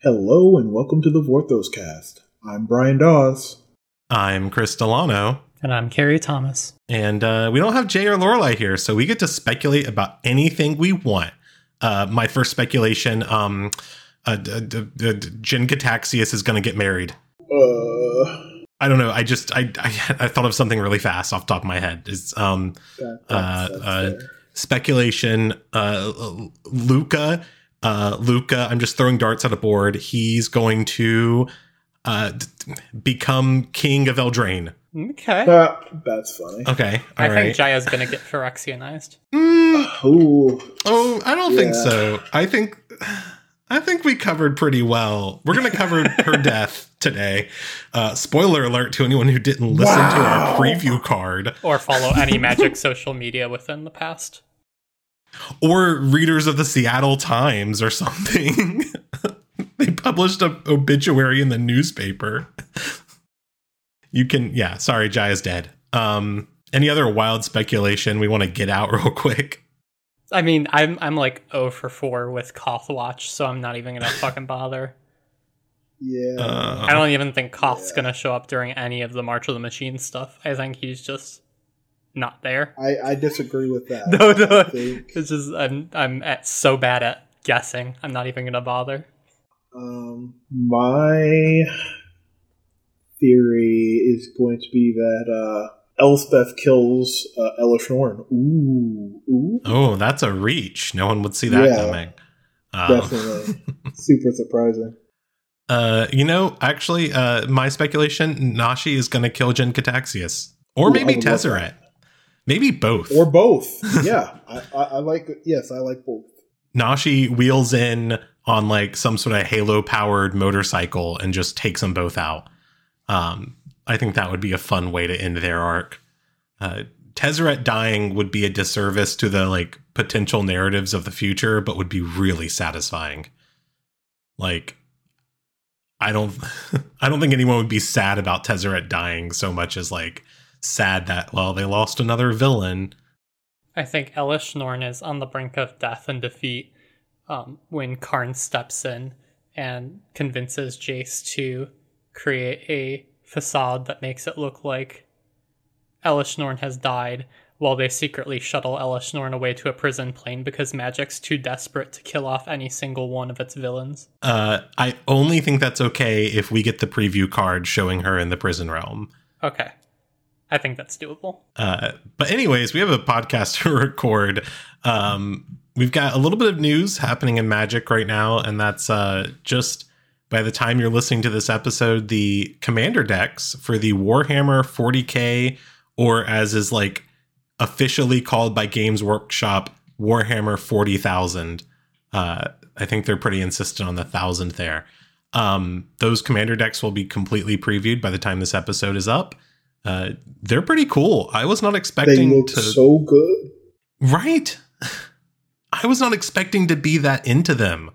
Hello and welcome to the Vorthos cast. I'm Brian Dawes. I'm Chris Delano. And I'm Cary Thomas. And uh, we don't have Jay or Lorelai here, so we get to speculate about anything we want. Uh, my first speculation: um, uh, d- d- d- Jin Gitaxias is going to get married. Uh, I don't know. I just I, I I thought of something really fast off the top of my head. Is um that, Uh, that's, that's uh, speculation? Uh, Luca, uh, Luca. I'm just throwing darts at a board. He's going to uh d- become king of Eldraine. Okay. Ah, that's funny. Okay, I all think. Jaya's gonna get Phyrexianized. Mm, Ooh, Oh, I don't think so. I think I think we covered pretty well. We're going to cover her death today. Uh, spoiler alert to anyone who didn't listen to our preview card Or follow any magic social media within the past. Or readers of the Seattle Times or something. they published a obituary in the newspaper. you can, yeah. Sorry, Jai is dead. Um, any other wild speculation we want to get out real quick? I mean, I'm I'm like 0 for 4 with Koth Watch, so I'm not even gonna fucking bother. yeah. Uh, I don't even think Koth's Yeah. gonna show up during any of the March of the Machine stuff. I think he's just not there. I, I disagree with that. No, no. I think, It's just I'm I'm at so bad at guessing. I'm not even gonna bother. um, my theory is going to be that uh, Elspeth kills uh, Elesh Norn. Ooh, ooh, Oh, that's a reach. No one would see that Yeah. coming. Um, definitely. Super surprising. uh, you know, actually, uh, my speculation: Nashi is going to kill Jin Gitaxias, or maybe I would love Tezzeret, maybe both. Or both. yeah, I, I, I like. Yes, I like both. Nashi wheels in on like some sort of Halo-powered motorcycle and just takes them both out. Um, I think that would be a fun way to end their arc. Uh, Tezzeret dying would be a disservice to the like potential narratives of the future, but would be really satisfying. Like, I don't, I don't think anyone would be sad about Tezzeret dying so much as like sad that well they lost another villain. I think Elesh Norn is on the brink of death and defeat um, when Karn steps in and convinces Jace to create a facade that makes it look like Elesh Norn has died while they secretly shuttle Elesh Norn away to a prison plane because Magic's too desperate to kill off any single one of its villains. Uh, I only think that's okay if we get the preview card showing her in the prison realm. Okay. I think that's doable. Uh, but anyways, we have a podcast to record. Um, we've got a little bit of news happening in Magic right now, and that's uh, just by the time you're listening to this episode, the commander decks for the Warhammer 40k, or as is like officially called by Games Workshop, Warhammer 40,000. Uh, I think they're pretty insistent on the thousand there. Um, those commander decks will be completely previewed by the time this episode is up. Uh, they're pretty cool. I was not They expecting look to so good. right. I was not expecting to be that into them,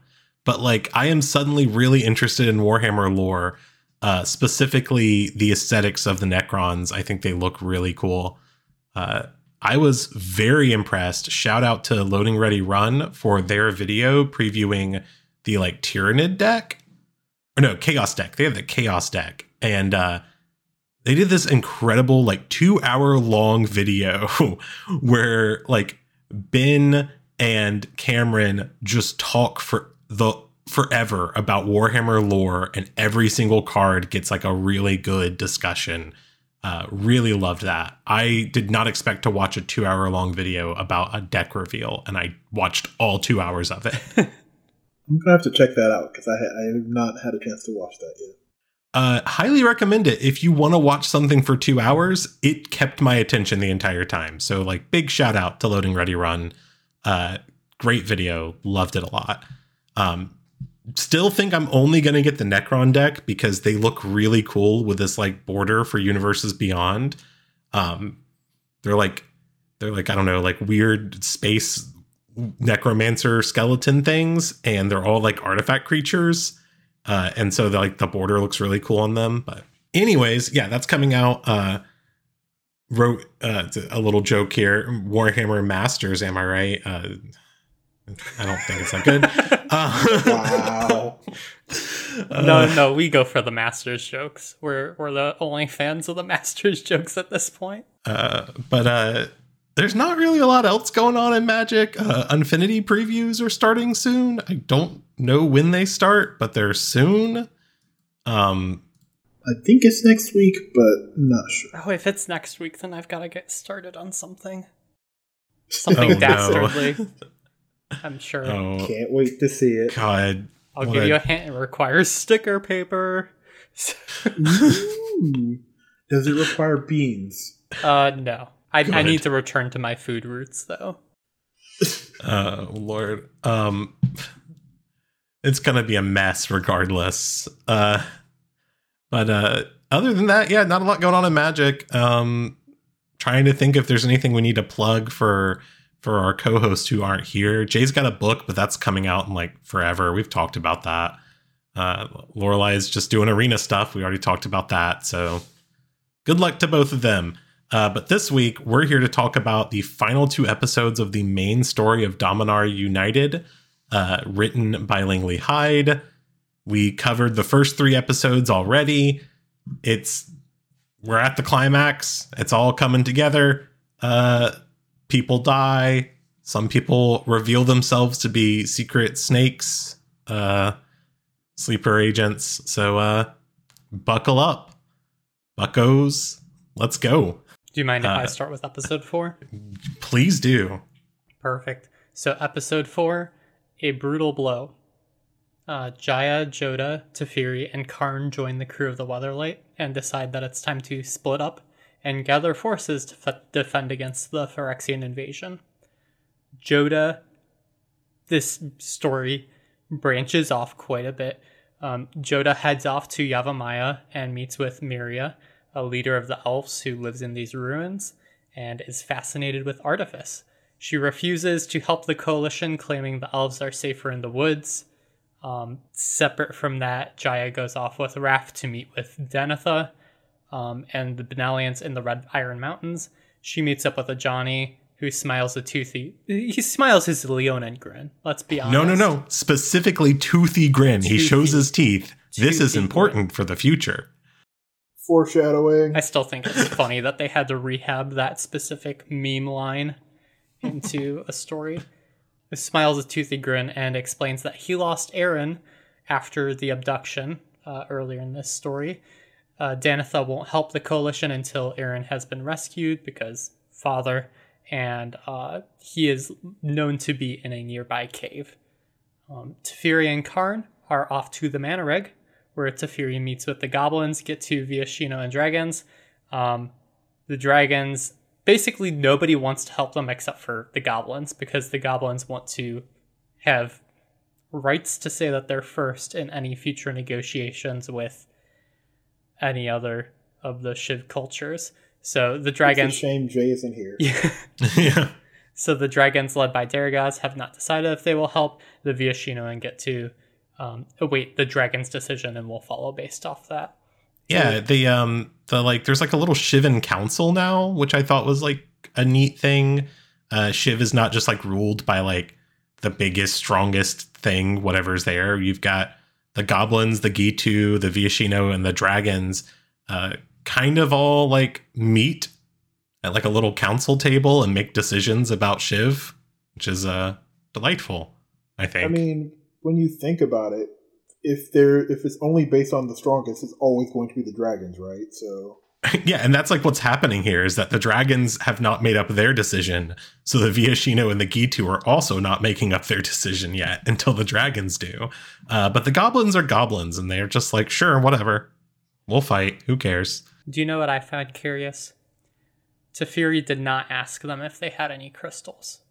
but like I am suddenly really interested in Warhammer lore, uh, specifically the aesthetics of the Necrons. I think they look really cool. Uh, I was very impressed. Shout out to Loading Ready Run for their video previewing the like Tyranid deck. Or no, Chaos deck. They have the Chaos deck. And uh they did this incredible like 2 hour long video where like Ben and Cameron just talk for the forever about Warhammer lore and every single card gets like a really good discussion. Uh, really loved that. I did not expect to watch a two hour long video about a deck reveal, and I watched all two hours of it. I'm gonna have to check that out because I, I have not had a chance to watch that yet. Uh, highly recommend it. If you want to watch something for two hours, it kept my attention the entire time. So, like, big shout out to Loading Ready Run. Uh, great video. Loved it a lot. Um, still think I'm only going to get the Necron deck because they look really cool with this like border for Universes Beyond. Um, they're like, they're like, I don't know, like weird space necromancer skeleton things, and they're all like artifact creatures. Uh, and so the, like the border looks really cool on them. But anyways, yeah, that's coming out. Uh, wrote uh, a little joke here. Warhammer Masters, am I right? Uh, I don't think it's that good. Uh, Wow. no, no, we go for the Masters jokes. We're we're the only fans of the Masters jokes at this point. Uh, but uh, there's not really a lot else going on in Magic. Uh, Unfinity previews are starting soon. I don't know when they start, but they're soon. Um, I think it's next week, but not sure. Oh, if it's next week, then I've got to get started on something. Something Oh, no. dastardly. I'm sure. oh Can't wait to see it. God, I'll what give you a hint. It requires sticker paper. Does it require beans? uh, no. I, I need to return to my food roots, though. uh, Lord, um, it's gonna be a mess regardless. Uh, but uh, other than that, yeah, not a lot going on in Magic. Um, trying to think if there's anything we need to plug for for our co-hosts who aren't here. Jay's got a book, but that's coming out in like forever. We've talked about that. Uh, Lorelai is just doing arena stuff. We already talked about that. So good luck to both of them. Uh, but this week, we're here to talk about the final two episodes of the main story of Dominaria United, uh, written by Langley Hyde. We covered the first three episodes already. It's we're at the climax. It's all coming together. Uh, people die. Some people reveal themselves to be secret snakes, uh, sleeper agents. So uh, buckle up, buckos. Let's go. Do you mind if I Uh, start with episode four? Please do. Perfect. So, episode four A Brutal Blow. Uh, Jaya, Jodah, Teferi, and Karn join the crew of the Weatherlight and decide that it's time to split up and gather forces to f- defend against the Phyrexian invasion. Jodah, this story branches off quite a bit. Um, Jodah heads off to Yavimaya and meets with Meria, a leader of the elves who lives in these ruins and is fascinated with artifice. She refuses to help the coalition, claiming the elves are safer in the woods. Um, separate from that, Jaya goes off with Raff to meet with Danitha um, and the Benalians in the Red Iron Mountains. She meets up with Ajani who smiles a toothy. He smiles his Leonin grin. Let's be honest. No, no, no. Specifically, toothy grin. he shows his teeth. This is Toothy important for the future. Foreshadowing. I still think it's funny that they had to rehab that specific meme line into a story. He smiles a toothy grin and explains that he lost Aron after the abduction uh, earlier in this story. Uh, Danitha won't help the coalition until Aron has been rescued because father, and uh, he is known to be in a nearby cave. Um, Teferi and Karn are off to the mana rig, where Teferi meets with the goblins, Ghitu Viashino and dragons. Um, the dragons, basically, nobody wants to help them except for the goblins because the goblins want to have rights to say that they're first in any future negotiations with any other of the Shiv cultures. So the It's a dragons. shame Jay isn't here. yeah. So the dragons led by Darigaaz have not decided if they will help the Viashino and Ghitu um, await the dragon's decision and we'll follow based off that. Yeah, the um the like there's like a little Shivan council now, which I thought was like a neat thing. Uh Shiv is not just like ruled by like the biggest, strongest thing, whatever's there. You've got the goblins, the Ghitu, the Viashino, and the dragons uh kind of all like meet at like a little council table and make decisions about Shiv, which is uh delightful, I think. I mean, when you think about it, if they're if it's only based on the strongest, it's always going to be the dragons, right? So yeah, and that's like what's happening here is that the dragons have not made up their decision. So the Viashino and the Ghitu are also not making up their decision yet until the dragons do. Uh, but the goblins are goblins and they're just like, sure, whatever. We'll fight. Who cares? Do you know what I found curious? Teferi did not ask them if they had any crystals.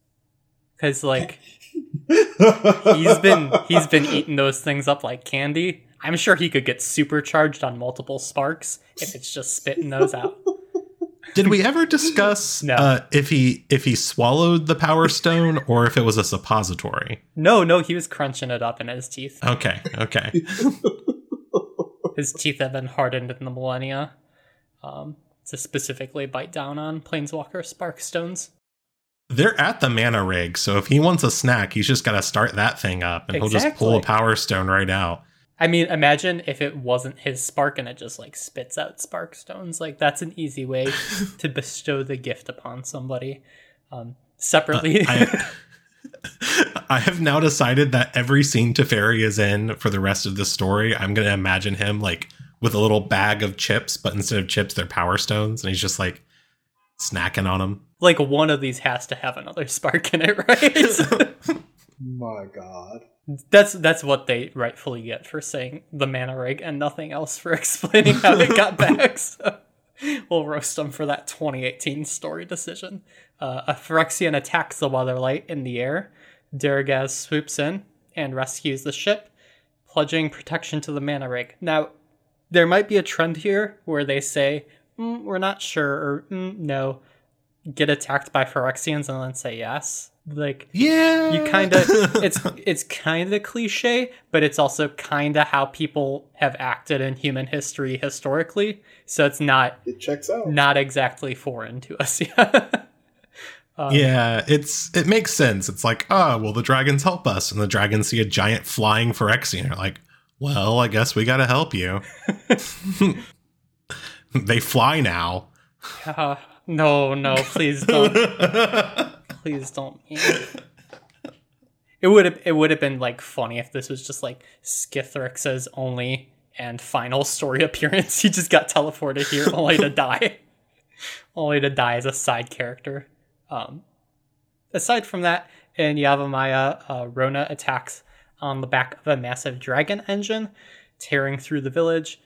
Cause like he's been he's been eating those things up like candy. I'm sure he could get supercharged on multiple sparks if it's just spitting those out. Did we ever discuss No. uh, if he if he swallowed the power stone or if it was a suppository? No, no, he was crunching it up in his teeth. Okay, okay. His teeth have been hardened in the millennia um, to specifically bite down on Planeswalker Spark Stones. They're at the mana rig, so if he wants a snack, he's just got to start that thing up and he'll just pull a power stone right out. I mean, imagine if it wasn't his spark and it just like spits out spark stones. Like that's an easy way to bestow the gift upon somebody. Um, separately, I, I have now decided that every scene Teferi is in for the rest of the story, I'm going to imagine him like with a little bag of chips, but instead of chips, they're power stones, and he's just like snacking on them. like one of these has to have another spark in it, right? My God. that's that's what they rightfully get for saying the mana rig and nothing else for explaining how it got back. So we'll roast them for that 2018 story decision. Uh, a Phyrexian attacks the Weatherlight in the air. Darigaaz swoops in and rescues the ship, pledging protection to the mana rig. Now, there might be a trend here where they say, mm, "We're not sure," or mm, "No," get attacked by Phyrexians and then say yes. Like Yeah, you kind of it's it's kind of cliche but it's also kind of how people have acted in human history historically so it's not It checks out. not exactly foreign to us yet yeah, it's it makes sense. It's like, ah, well, the dragons help us, and the dragons see a giant flying Phyrexian. They're like, well, I guess we got to help you. they fly now. Uh, no no please don't. Please don't it. Would have it would have been like funny if this was just like Skithiryx's only and final story appearance. He just got teleported here only to die. Only to die as a side character. Um aside from that in Yavimaya uh, Rona attacks on the back of a massive dragon engine tearing through the village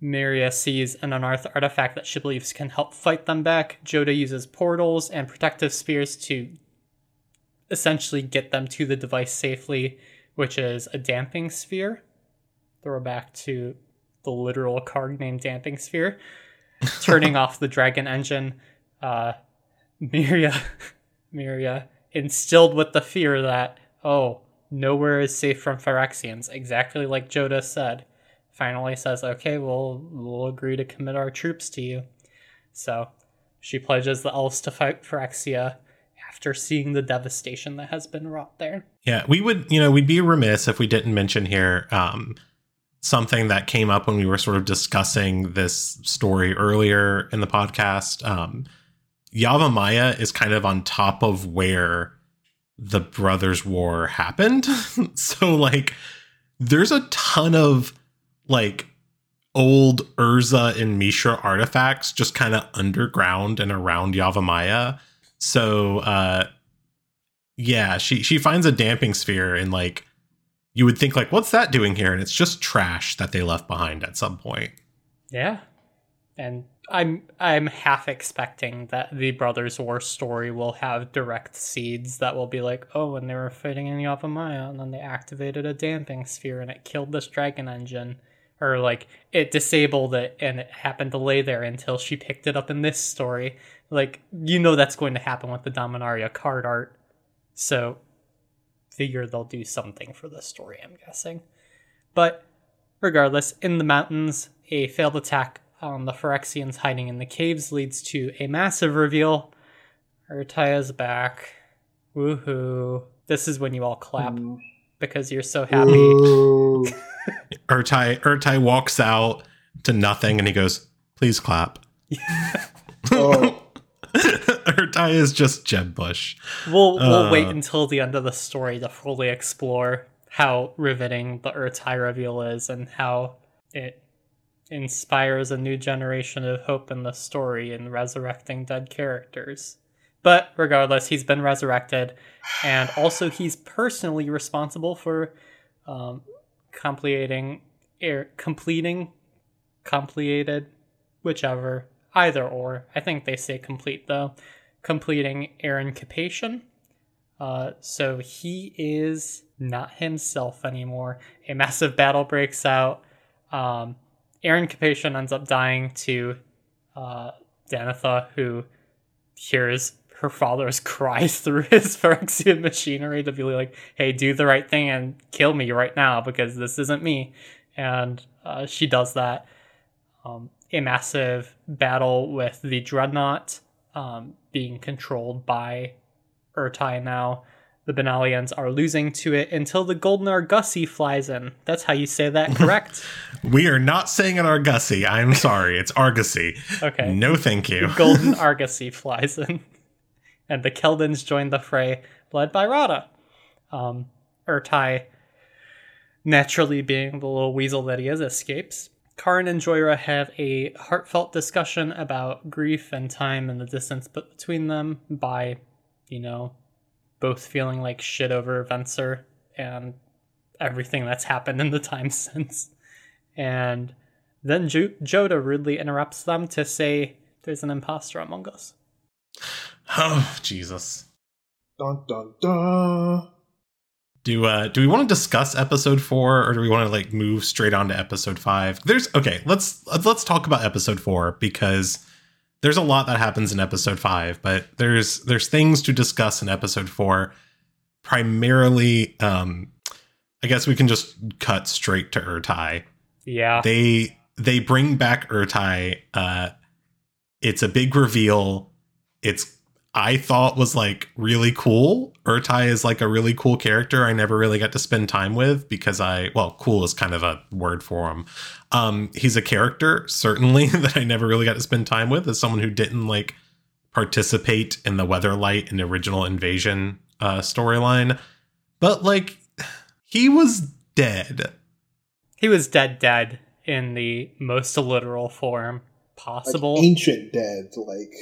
Meria sees an unearthed artifact that she believes can help fight them back. Jodah uses portals and protective spears to essentially get them to the device safely, which is a damping sphere. Throwback to the literal card named Damping Sphere. Turning off the dragon engine, uh, Meria, Meria, instilled with the fear that, oh, nowhere is safe from Phyrexians, exactly like Jodah said finally says, "Okay, we'll we'll agree to commit our troops to you." So she pledges the elves to fight Phyrexia after seeing the devastation that has been wrought there. Yeah, we would, you know, we'd be remiss if we didn't mention here um, something that came up when we were sort of discussing this story earlier in the podcast. Um, Yavimaya is kind of on top of where the Brothers' War happened. so, like, there's a ton of like old Urza and Mishra artifacts just kind of underground and around Yavimaya. So, uh, yeah, she she finds a damping sphere and like you would think like what's that doing here and it's just trash that they left behind at some point. Yeah. And I'm I'm half expecting that the Brothers War story will have direct seeds that will be like, oh, when they were fighting in Yavimaya, and then they activated a damping sphere and it killed this dragon engine. Or like it disabled it and it happened to lay there until she picked it up in this story. Like you know that's going to happen with the Dominaria card art. So figure they'll do something for this story, I'm guessing. But regardless, in the mountains, a failed attack on the Phyrexians hiding in the caves leads to a massive reveal. Ertai's back. Woohoo. This is when you all clap hmm. Because you're so happy. Ooh. Ertai Ertai walks out to nothing and he goes, "Please clap." oh, Ertai is just Jeb Bush. We'll we'll wait Uh. until the end of the story to fully explore how riveting the Ertai reveal is and how it inspires a new generation of hope in the story in resurrecting dead characters. But regardless, he's been resurrected, and also he's personally responsible for um, completing, er, completing, completed, whichever, either or. I think they say complete though. Completing Aron Capashen. Uh, so he is not himself anymore. A massive battle breaks out. Um, Aron Capashen ends up dying to uh, Danitha, who hears her father's cries through his Phyrexian machinery to be like, hey, do the right thing and kill me right now because this isn't me. And uh, she does that. Um, a massive battle with the Dreadnought um, being controlled by Urtai now. the Benalians are losing to it until the Golden Argosy flies in. That's how you say that, correct? We are not saying an Argosy. I'm sorry. It's Argosy. Okay. No, thank you. Golden Argosy flies in. And the Keldons join the fray, led by Radha. Um, Ertai, naturally being the little weasel that he is, escapes. Karn and Jhoira have a heartfelt discussion about grief and time and the distance put between them by, you know, both feeling like shit over Venser and everything that's happened in the time since. And then jo- Jodah rudely interrupts them to say, There's an imposter among us. Oh, Jesus. Dun dun dun. Do uh do we want to discuss episode 4 or do we want to like move straight on to episode 5? There's okay, let's let's talk about episode 4 because there's a lot that happens in episode 5, but there's there's things to discuss in episode 4 primarily um I guess we can just cut straight to Ertai. Yeah. They they bring back Ertai uh it's a big reveal. It's I thought was like really cool. Ertai is like a really cool character I never really got to spend time with because I well, cool is kind of a word for him. Um he's a character certainly that I never really got to spend time with as someone who didn't like participate in the Weatherlight and original invasion uh storyline. But like he was dead. He was dead, dead in the most literal form Like possible. ancient dead, like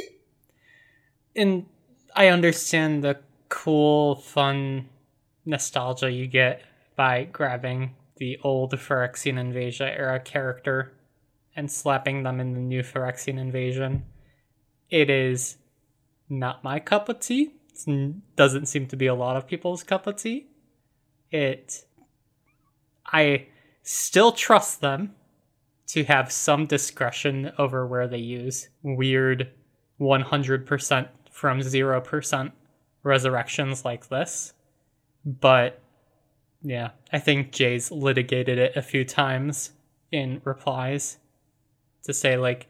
and I understand the cool, fun nostalgia you get by grabbing the old Phyrexian Invasion era character and slapping them in the new Phyrexian Invasion. It is not my cup of tea. It doesn't seem to be a lot of people's cup of tea. It. I still trust them to have some discretion over where they use weird 100% from 0% resurrections like this. But yeah, I think Jay's litigated it a few times in replies to say, like,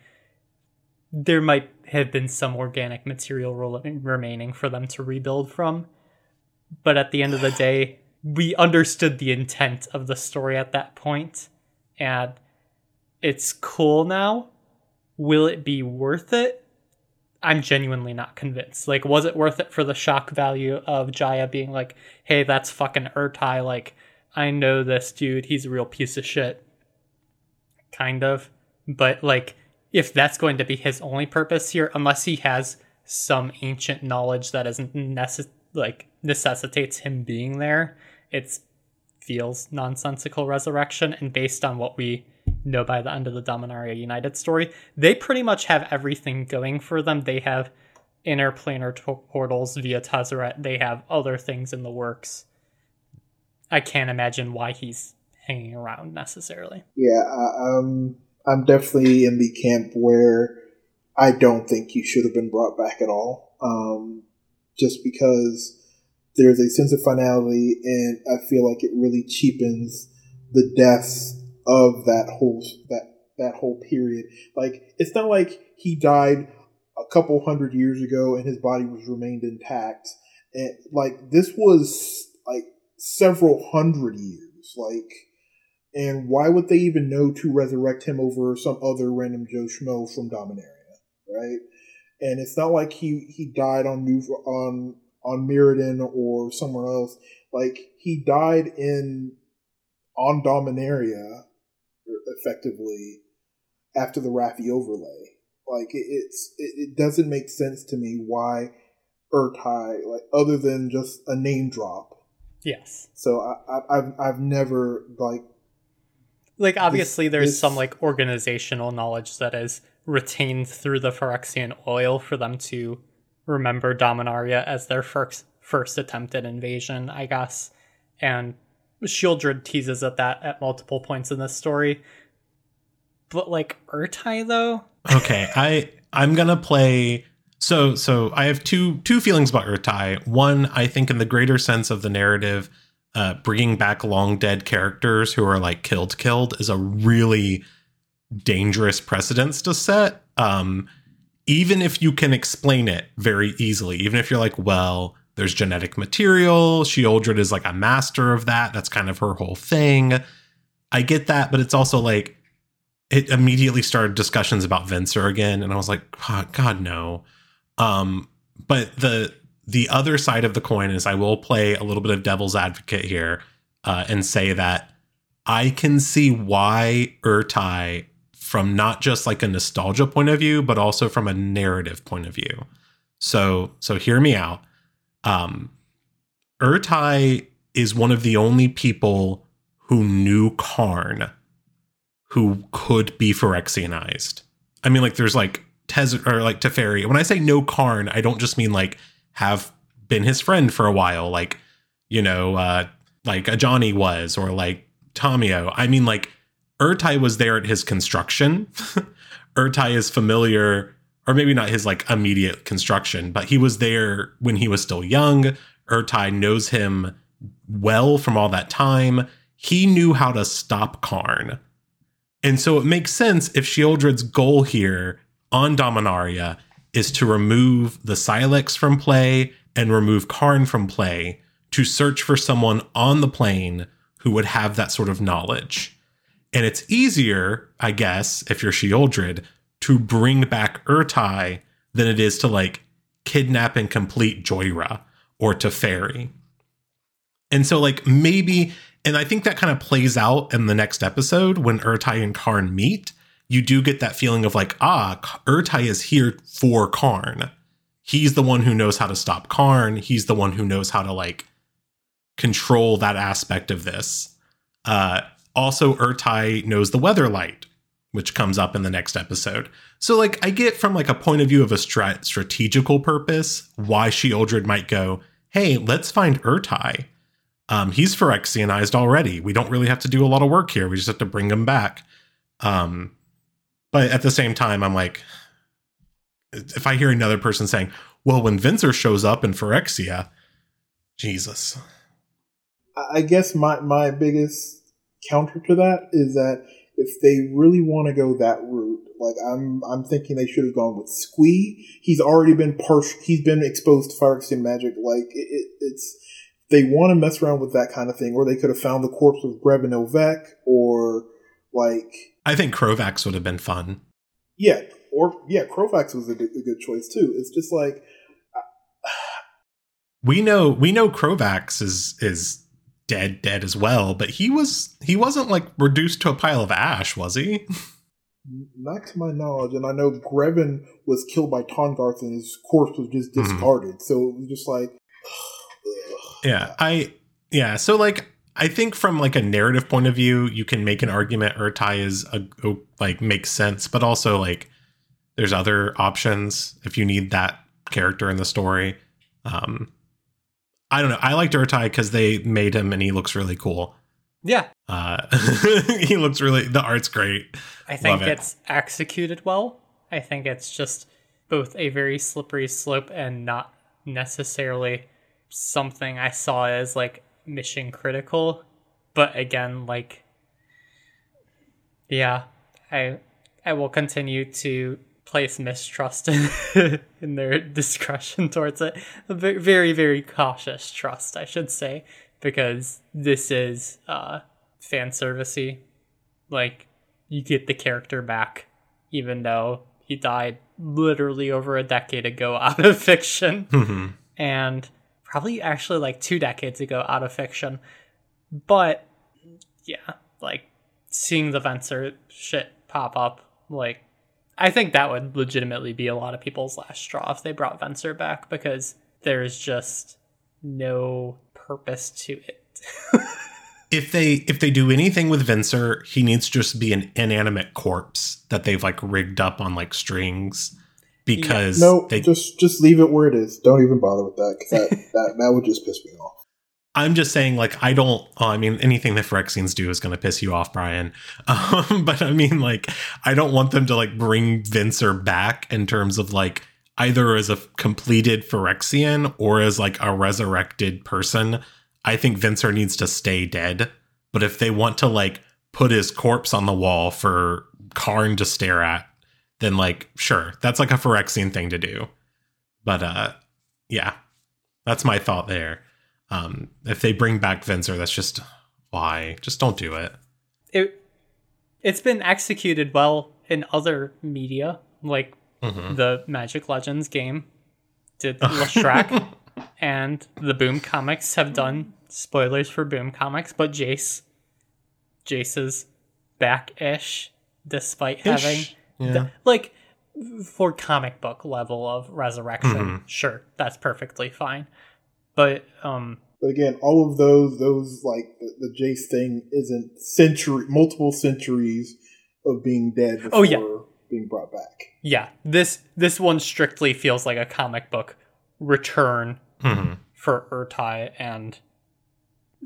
there might have been some organic material remaining for them to rebuild from. But at the end of the day, we understood the intent of the story at that point, and it's cool now. Will it be worth it? I'm genuinely not convinced. Like, was it worth it for the shock value of Jaya being like, hey, that's fucking Ertai? Like, I know this dude. He's a real piece of shit. Kind of. But, like, if that's going to be his only purpose here, unless he has some ancient knowledge that isn't necess- like necessitates him being there, it feels nonsensical resurrection. And based on what we know by the end of the Dominaria United story, they pretty much have everything going for them. They have interplanar portals via Tezzeret. They have other things in the works. I can't imagine why he's hanging around necessarily. yeah, um, I'm definitely in the camp where I don't think he should have been brought back at all. Um, just because there's a sense of finality, and I feel like it really cheapens the deaths of that whole that that whole period. Like it's not like he died a couple hundred years ago and his body was remained intact. And like this was like several hundred years. Like and why would they even know to resurrect him over some other random Joe Schmo from Dominaria, right? And it's not like he he died on New on on Mirrodin or somewhere else. Like he died in on Dominaria effectively after the Rathi overlay. Like it, it's it, it doesn't make sense to me why Ertai like other than just a name drop. Yes. So I, I I've I've never like Like obviously there's this- some like organizational knowledge that is retained through the Phyrexian oil for them to remember Dominaria as their first first attempt at invasion, I guess. And Sheoldred teases at that at multiple points in this story. But like Ertai though, okay, I I'm gonna play. So so I have two two feelings about Ertai. One, I think in the greater sense of the narrative, uh, bringing back long dead characters who are like killed killed is a really dangerous precedence to set. Um, even if you can explain it very easily, even if you're like, well, there's genetic material. Sheoldred is like a master of that. That's kind of her whole thing. I get that, but it's also like it immediately started discussions about Venser again, and I was like, God, no. Um, but the the other side of the coin is I will play a little bit of devil's advocate here uh, and say that I can see why Ertai, from not just like a nostalgia point of view, but also from a narrative point of view. So so hear me out. Um, Ertai is one of the only people who knew Karn who could be Phyrexianized. I mean, like there's like Tez or like Teferi. When I say know Karn, I don't just mean like have been his friend for a while, like you know, uh, like Ajani was, or like Tamiyo. I mean, like Ertai was there at his construction. Ertai is familiar, or maybe not his like immediate construction, but he was there when he was still young. Ertai knows him well from all that time. He knew how to stop Karn. And so it makes sense if Sheoldred's goal here on Dominaria is to remove the Sylex from play and remove Karn from play to search for someone on the plane who would have that sort of knowledge. And it's easier, I guess, if you're Sheoldred, to bring back Ertai than it is to like kidnap and complete Jhoira or Teferi. And so, like, maybe, and I think that kind of plays out in the next episode when Ertai and Karn meet. You do get that feeling of like, ah, Ertai is here for Karn. He's the one who knows how to stop Karn. He's the one who knows how to like control that aspect of this. Uh, also, Ertai knows the weather light, which comes up in the next episode. So, like, I get from like a point of view of a strat- strategical purpose why Sheoldred might go, "Hey, let's find Ertai. Um, he's Phyrexianized already. We don't really have to do a lot of work here. We just have to bring him back." Um, but at the same time, I'm like, if I hear another person saying, "Well, when Venser shows up in Phyrexia," Jesus. I guess my my biggest counter to that is that if they really want to go that route, like I'm I'm thinking they should have gone with Squee. He's already been partial. He's been exposed to fire Phyrexian magic. Like it, it, it's they want to mess around with that kind of thing, or they could have found the corpse of Greven il-Vec, or like I think Crovax would have been fun. Yeah, or yeah, Crovax was a, good- a good choice too. It's just like uh, We know we know Crovax is is dead dead as well, but he was he wasn't like reduced to a pile of ash, was he? not to my knowledge, and I know Greven was killed by Tahngarth, and his corpse was just Mhm. discarded. So it was just like, Yeah, I yeah, so like I think from like a narrative point of view, you can make an argument Ertai is a, a like makes sense, but also like there's other options if you need that character in the story. Um I don't know. I liked Ertai because they made him and he looks really cool. Yeah, Uh he looks really the art's great. I think it. it's executed well. I think it's just both a very slippery slope and not necessarily something I saw as like mission critical. But again, like yeah, I I will continue to place mistrust in in their discretion towards it. A very very cautious trust, I should say, because this is uh fan servicey. Like you get the character back, even though he died literally over a decade ago out of fiction, Mhm. and probably actually like two decades ago out of fiction. But yeah, like seeing the Venser shit pop up, like I think that would legitimately be a lot of people's last straw if they brought Venser back because there's just no purpose to it. if they if they do anything with Venser, he needs to just be an inanimate corpse that they've like rigged up on like strings because no, they just just leave it where it is. Don't even bother with that because that, that that would just piss me off. I'm just saying, like, I don't. I mean, anything that Phyrexians do is going to piss you off, Brian. Um, but I mean, like, I don't want them to like bring Venser back in terms of like either as a completed Phyrexian or as like a resurrected person. I think Venser needs to stay dead. But if they want to like put his corpse on the wall for Karn to stare at, then like, sure, that's like a Phyrexian thing to do. But uh, yeah, That's my thought there. Um, if they bring back Venser, that's just why. Just don't do it. It it's been executed well in other media, like Mhm. the Magic Legends game did Leshrac, and the Boom Comics have done spoilers for Boom Comics, but Jace, Jace is back-ish despite having Yeah. the- like for comic book level of resurrection. Mhm. Sure, that's perfectly fine, but um, But again, all of those, those like the, the Jace thing isn't century, multiple centuries of being dead before Oh, yeah. being brought back. yeah, this this one strictly feels like a comic book return Mhm. for Ertai, and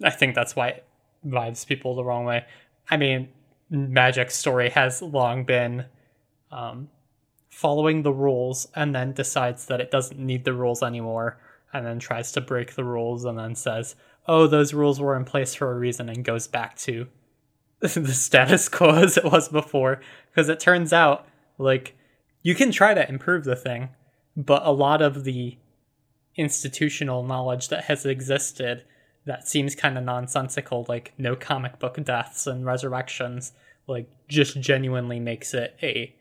I think that's why it vibes people the wrong way. I mean, Magic's story has long been um, following the rules and then decides that it doesn't need the rules anymore, and then tries to break the rules and then says, oh, those rules were in place for a reason, and goes back to the status quo as it was before. Because it turns out, like, you can try to improve the thing, but a lot of the institutional knowledge that has existed that seems kind of nonsensical, like no comic book deaths and resurrections, like just genuinely makes it a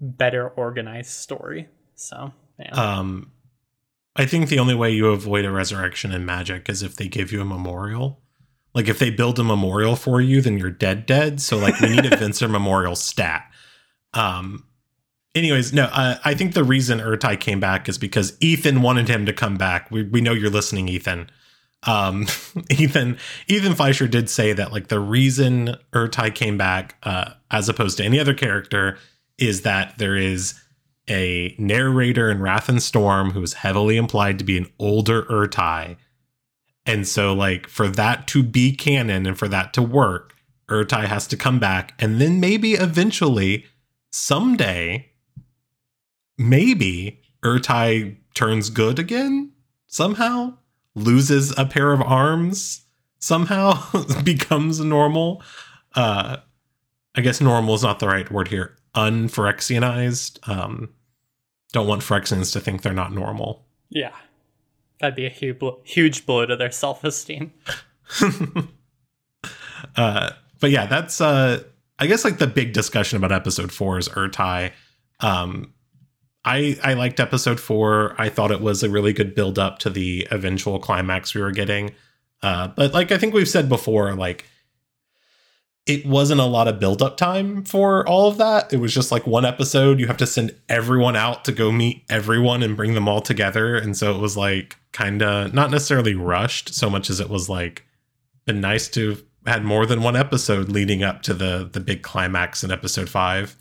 better organized story. So, yeah. Um, I think the only way you avoid a resurrection in Magic is if they give you a memorial. Like if they build a memorial for you, then you're dead, dead. So like we need a Venser memorial stat. Um, anyways, no, uh, I think the reason Ertai came back is because Ethan wanted him to come back. We we know you're listening, Ethan. Um, Ethan Ethan Fleischer did say that like the reason Ertai came back, uh, as opposed to any other character, is that there is a narrator in Rath and Storm who is heavily implied to be an older Ertai. And so, like, for that to be canon and for that to work, Ertai has to come back. And then maybe eventually, someday, maybe Ertai turns good again somehow, loses a pair of arms somehow, becomes normal. Uh, I guess normal is not the right word here. Unphyrexianized. Um, don't want Phyrexians to think they're not normal. yeah. That'd be a huge, huge blow to their self esteem. uh, but yeah, that's uh, I guess like the big discussion about episode four is Ertai. Um, I I liked episode four. I thought it was a really good build up to the eventual climax we were getting. Uh, but like I think we've said before, like it wasn't a lot of build up time for all of that. It was just like one episode. You have to send everyone out to go meet everyone and bring them all together. And so it was like kind of not necessarily rushed so much as it was like been nice to have had more than one episode leading up to the the big climax in episode five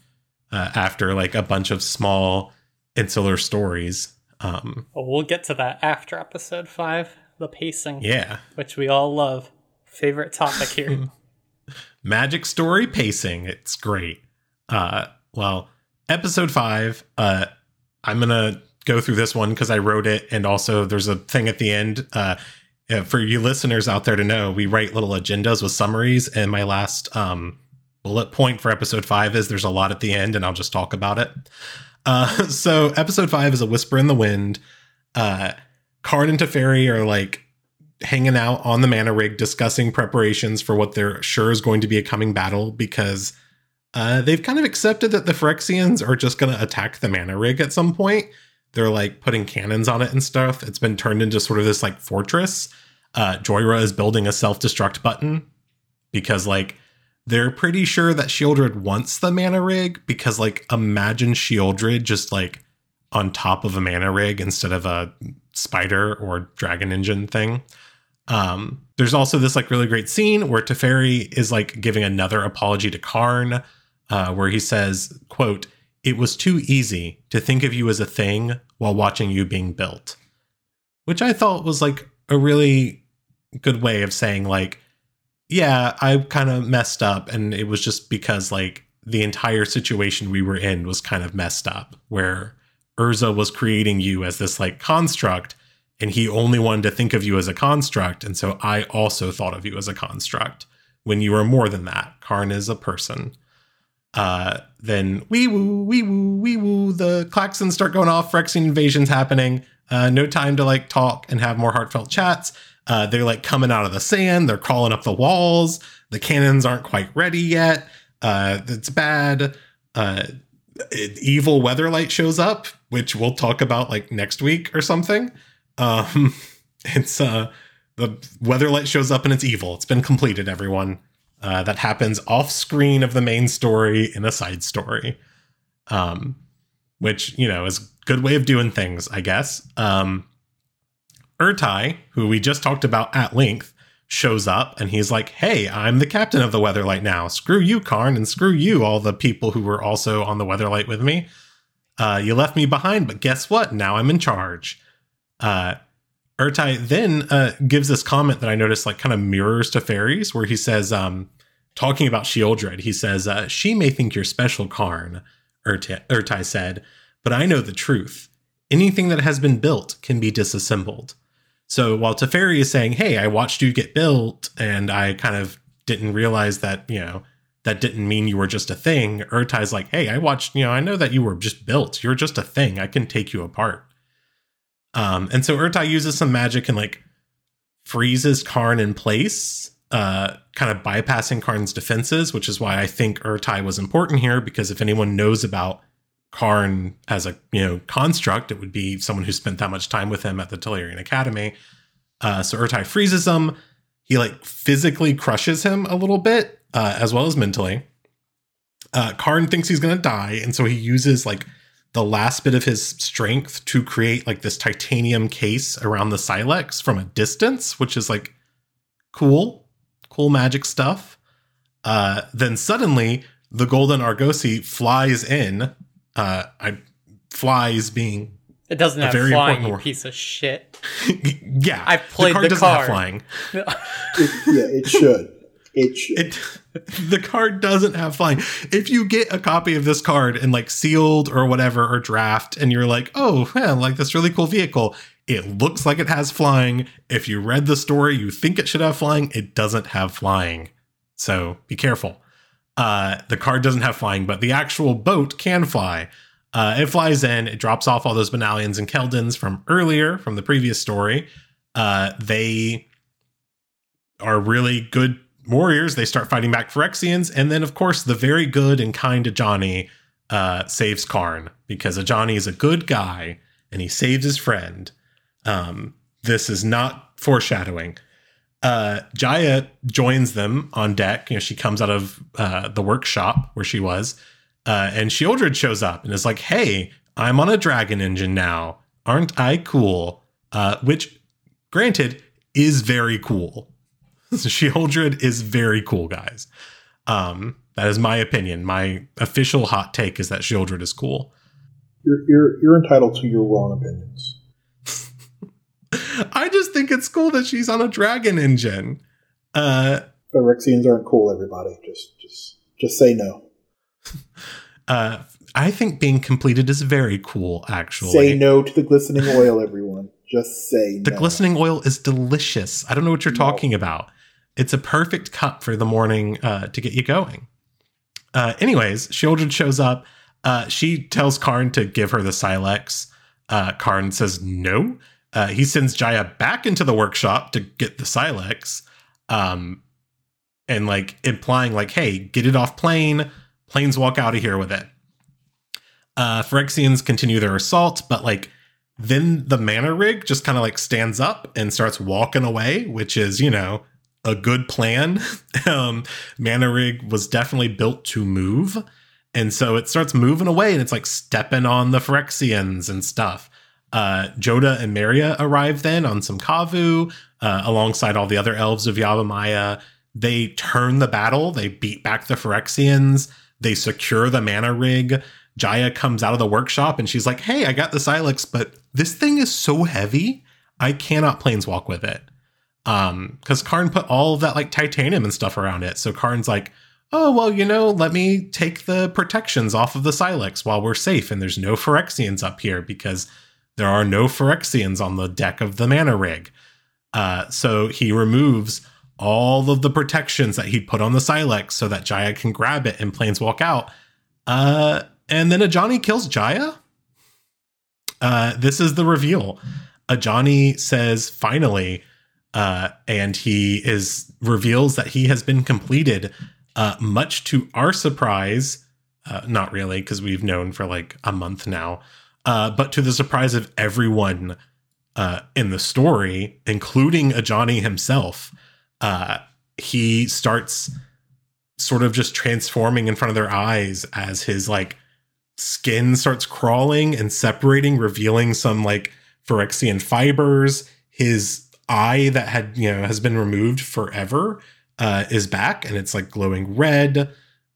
uh, after like a bunch of small insular stories. Um, Well, we'll get to that after episode five, the pacing, yeah. which we all love. Favorite topic here. magic story pacing. It's great. Uh well episode five uh i'm gonna go through this one because i wrote it. And also there's a thing at the end uh for you listeners out there to know we write little agendas with summaries. And my last um bullet point for episode five is there's a lot at the end and i'll just talk about it. Uh so episode five is a whisper in the wind. Uh karn and teferi are like hanging out on the mana rig discussing preparations for what they're sure is going to be a coming battle because uh, they've kind of accepted that the Phyrexians are just going to attack the mana rig at some point. They're like putting cannons on it and stuff. It's been turned into sort of this like fortress. Uh, Jhoira is building a self destruct button because like they're pretty sure that Sheoldred wants the mana rig because like imagine Sheoldred just like on top of a mana rig instead of a spider or dragon engine thing. Um, there's also this like really great scene where Teferi is like giving another apology to Karn, uh, where he says, "quote It was too easy to think of you as a thing while watching you being built," which I thought was like a really good way of saying like, yeah, I kind of messed up, and it was just because like the entire situation we were and he only wanted to think of you as a construct and so i also thought of you as a construct when you are more than that karn is a person uh then wee woo wee woo wee woo the klaxons start going off phyrexian invasions happening Uh, no time to like talk and have more heartfelt chats. Uh, they're like coming out of the sand. They're crawling up the walls. The cannons aren't quite ready yet. Uh, it's bad. Uh, evil Weatherlight shows up, which we'll talk about like next week or something. Um, it's uh, the Weatherlight shows up and it's evil. It's been completed, everyone. Uh, that happens off screen of the main story in a side story. Um, which, you know, is a good way of doing things, I guess. Um, Ertai, who we just talked about at length, shows up and he's like, Hey, I'm the captain of the Weatherlight now. Screw you, Karn, and screw you, all the people who were also on the Weatherlight with me. Uh, you left me behind, but guess what? Now I'm in charge. Uh, Ertai then uh, gives this comment that I noticed like kind of mirrors Teferi's, where he says, um, talking about Sheoldred, he says, uh, She may think you're special, Karn, Ertai, Ertai said, but I know the truth. Anything that has been built can be disassembled. So while Teferi is saying, Hey, I watched you get built, and I kind of didn't realize that, you know, that didn't mean you were just a thing, Ertai's like, Hey, I watched, you know, I know that you were just built. You're just a thing. I can take you apart. Um, and so Ertai uses some magic and like freezes Karn in place, uh, kind of bypassing Karn's defenses, which is why I think Ertai was important here, because if anyone knows about Karn as a you know construct, it would be someone who spent that much time with him at the Tolarian Academy. Uh, so Ertai freezes him. He like physically crushes him a little bit, uh, as well as mentally. Uh, Karn thinks he's gonna die, and so he uses like the last bit of his strength to create like this titanium case around the Sylex from a distance, which is like cool, cool magic stuff. Uh, then suddenly the golden Argosy flies in uh, I flies being it doesn't a have very flying, important you piece of shit. yeah, I've played the card the doesn't have card. flying. It, yeah, it should. It. It the card doesn't have flying. If you get a copy of this card and like sealed or whatever or draft, and you're like, oh, yeah, like this really cool vehicle. It looks like it has flying. If you read the story, you think it should have flying. It doesn't have flying. So be careful. Uh, the card doesn't have flying, but the actual boat can fly. Uh, it flies in, it drops off all those Benalians and Keldons from earlier, from the previous story. Uh, they are really good warriors. They start fighting back Phyrexians. And then, of course, the very good and kind Ajani uh, saves Karn because Ajani is a good guy and he saves his friend. Um, this is not foreshadowing. Uh, Jaya joins them on deck. You know, she comes out of uh, the workshop where she was, uh, and Sheoldred shows up and is like, "Hey, I'm on a dragon engine now. Aren't I cool?" Uh, which, granted, is very cool. Sheoldred is very cool, guys. Um, that is my opinion. My official hot take is that Sheoldred is cool. You're, you're, you're entitled to your wrong opinions. I just think it's cool that she's on a dragon engine. Uh, Phyrexians aren't cool, everybody. Just, just, just say no. uh, I think being completed is very cool, actually. Say no to the glistening oil, everyone. Just say no. The no. glistening oil is delicious. I don't know what you're No. talking about. It's a perfect cup for the morning uh, to get you going. Uh, anyways, Sheoldred shows up. Uh, she tells Karn to give her the Sylex. Uh, Karn says no. Uh, he sends Jaya back into the workshop to get the Sylex, um, and like implying like, "Hey, get it off plane. Planes walk out of here with it." Uh, Phyrexians continue their assault, but like then the mana rig just kind of like stands up and starts walking away, which is, you know, a good plan. um, mana rig was definitely built to move. And so it starts moving away and it's like stepping on the Phyrexians and stuff. Uh, Jodah and Meria arrive then on some Kavu uh, alongside all the other elves of Yavimaya. They turn the battle, they beat back the Phyrexians, they secure the mana rig. Jaya comes out of the workshop and she's like, Hey, I got the Sylex, but this thing is so heavy, I cannot planeswalk with it. Um, because Karn put all of that like titanium and stuff around it. So Karn's like, Oh, well, you know, let me take the protections off of the Sylex while we're safe and there's no Phyrexians up here because there are no Phyrexians on the deck of the mana rig. Uh, so he removes all of the protections that he put on the Sylex so that Jaya can grab it and planes walk out. Uh, and then Ajani kills Jaya. uh, this is the reveal. Ajani says finally, uh, and he is reveals that he has been completed. Uh, much to our surprise, uh, not really, because we've known for like a month now, uh, but to the surprise of everyone uh, in the story, including Ajani himself, uh, he starts sort of just transforming in front of their eyes as his like skin starts crawling and separating, revealing some like Phyrexian fibers. His eye that had you know has been removed forever uh, is back, and it's like glowing red.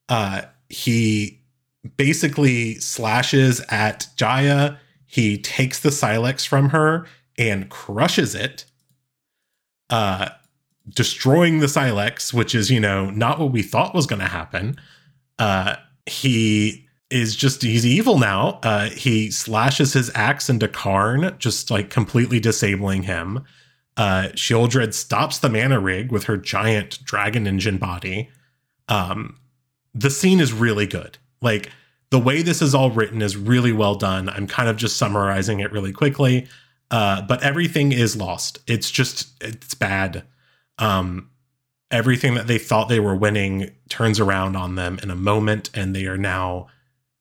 Uh, he basically slashes at Jaya. He takes the Sylex from her and crushes it, uh, destroying the Sylex, which is, you know, not what we thought was going to happen. Uh, he is just, he's evil now. Uh, he slashes his axe into Karn, just like completely disabling him. Uh, Sheoldred stops the mana rig with her giant dragon engine body. Um, the scene is really good. Like, the way this is all written is really well done. I'm kind of just summarizing it really quickly. Uh, but everything is lost. It's just it's bad. Um, everything that they thought they were winning turns around on them in a moment, and they are now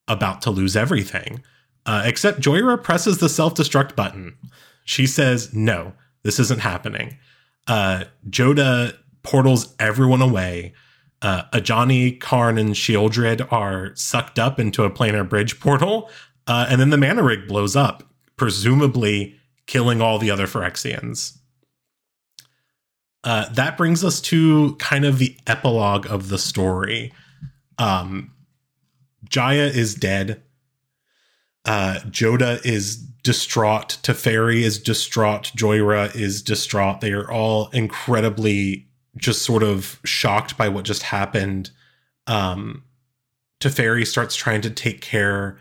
about to lose everything. Uh, except Jhoira presses the self destruct button. She says, "No, this isn't happening." Uh, Jodah portals everyone away. Uh, Ajani, Karn, and Sheoldred are sucked up into a planar bridge portal, uh, and then the mana rig blows up, presumably killing all the other Phyrexians. Uh, that brings us to kind of the epilogue of the story. Um, Jaya is dead. Uh, Jodah is distraught. Teferi is distraught. Jhoira is distraught. They are all incredibly just sort of shocked by what just happened. Um, Teferi starts trying to take care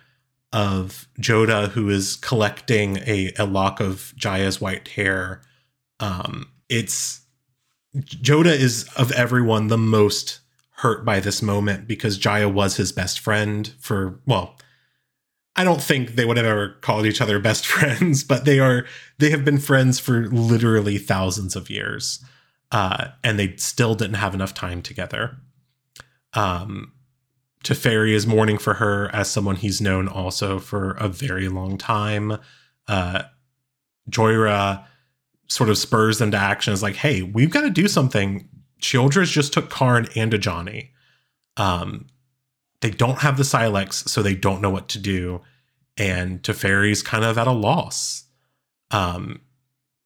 of Jodah, who is collecting a, a lock of Jaya's white hair. Um, it's Jodah is of everyone the most hurt by this moment because Jaya was his best friend for well, I don't think they would have ever called each other best friends, but they are they have been friends for literally thousands of years. Uh, and they still didn't have enough time together. Um, Teferi is mourning for her as someone he's known also for a very long time. Uh, Jhoira sort of spurs them to action. Is like, hey, we've got to do something. Sheoldred just took Karn and Ajani. Um, they don't have the Sylex, so they don't know what to do. And Teferi's kind of at a loss. Um,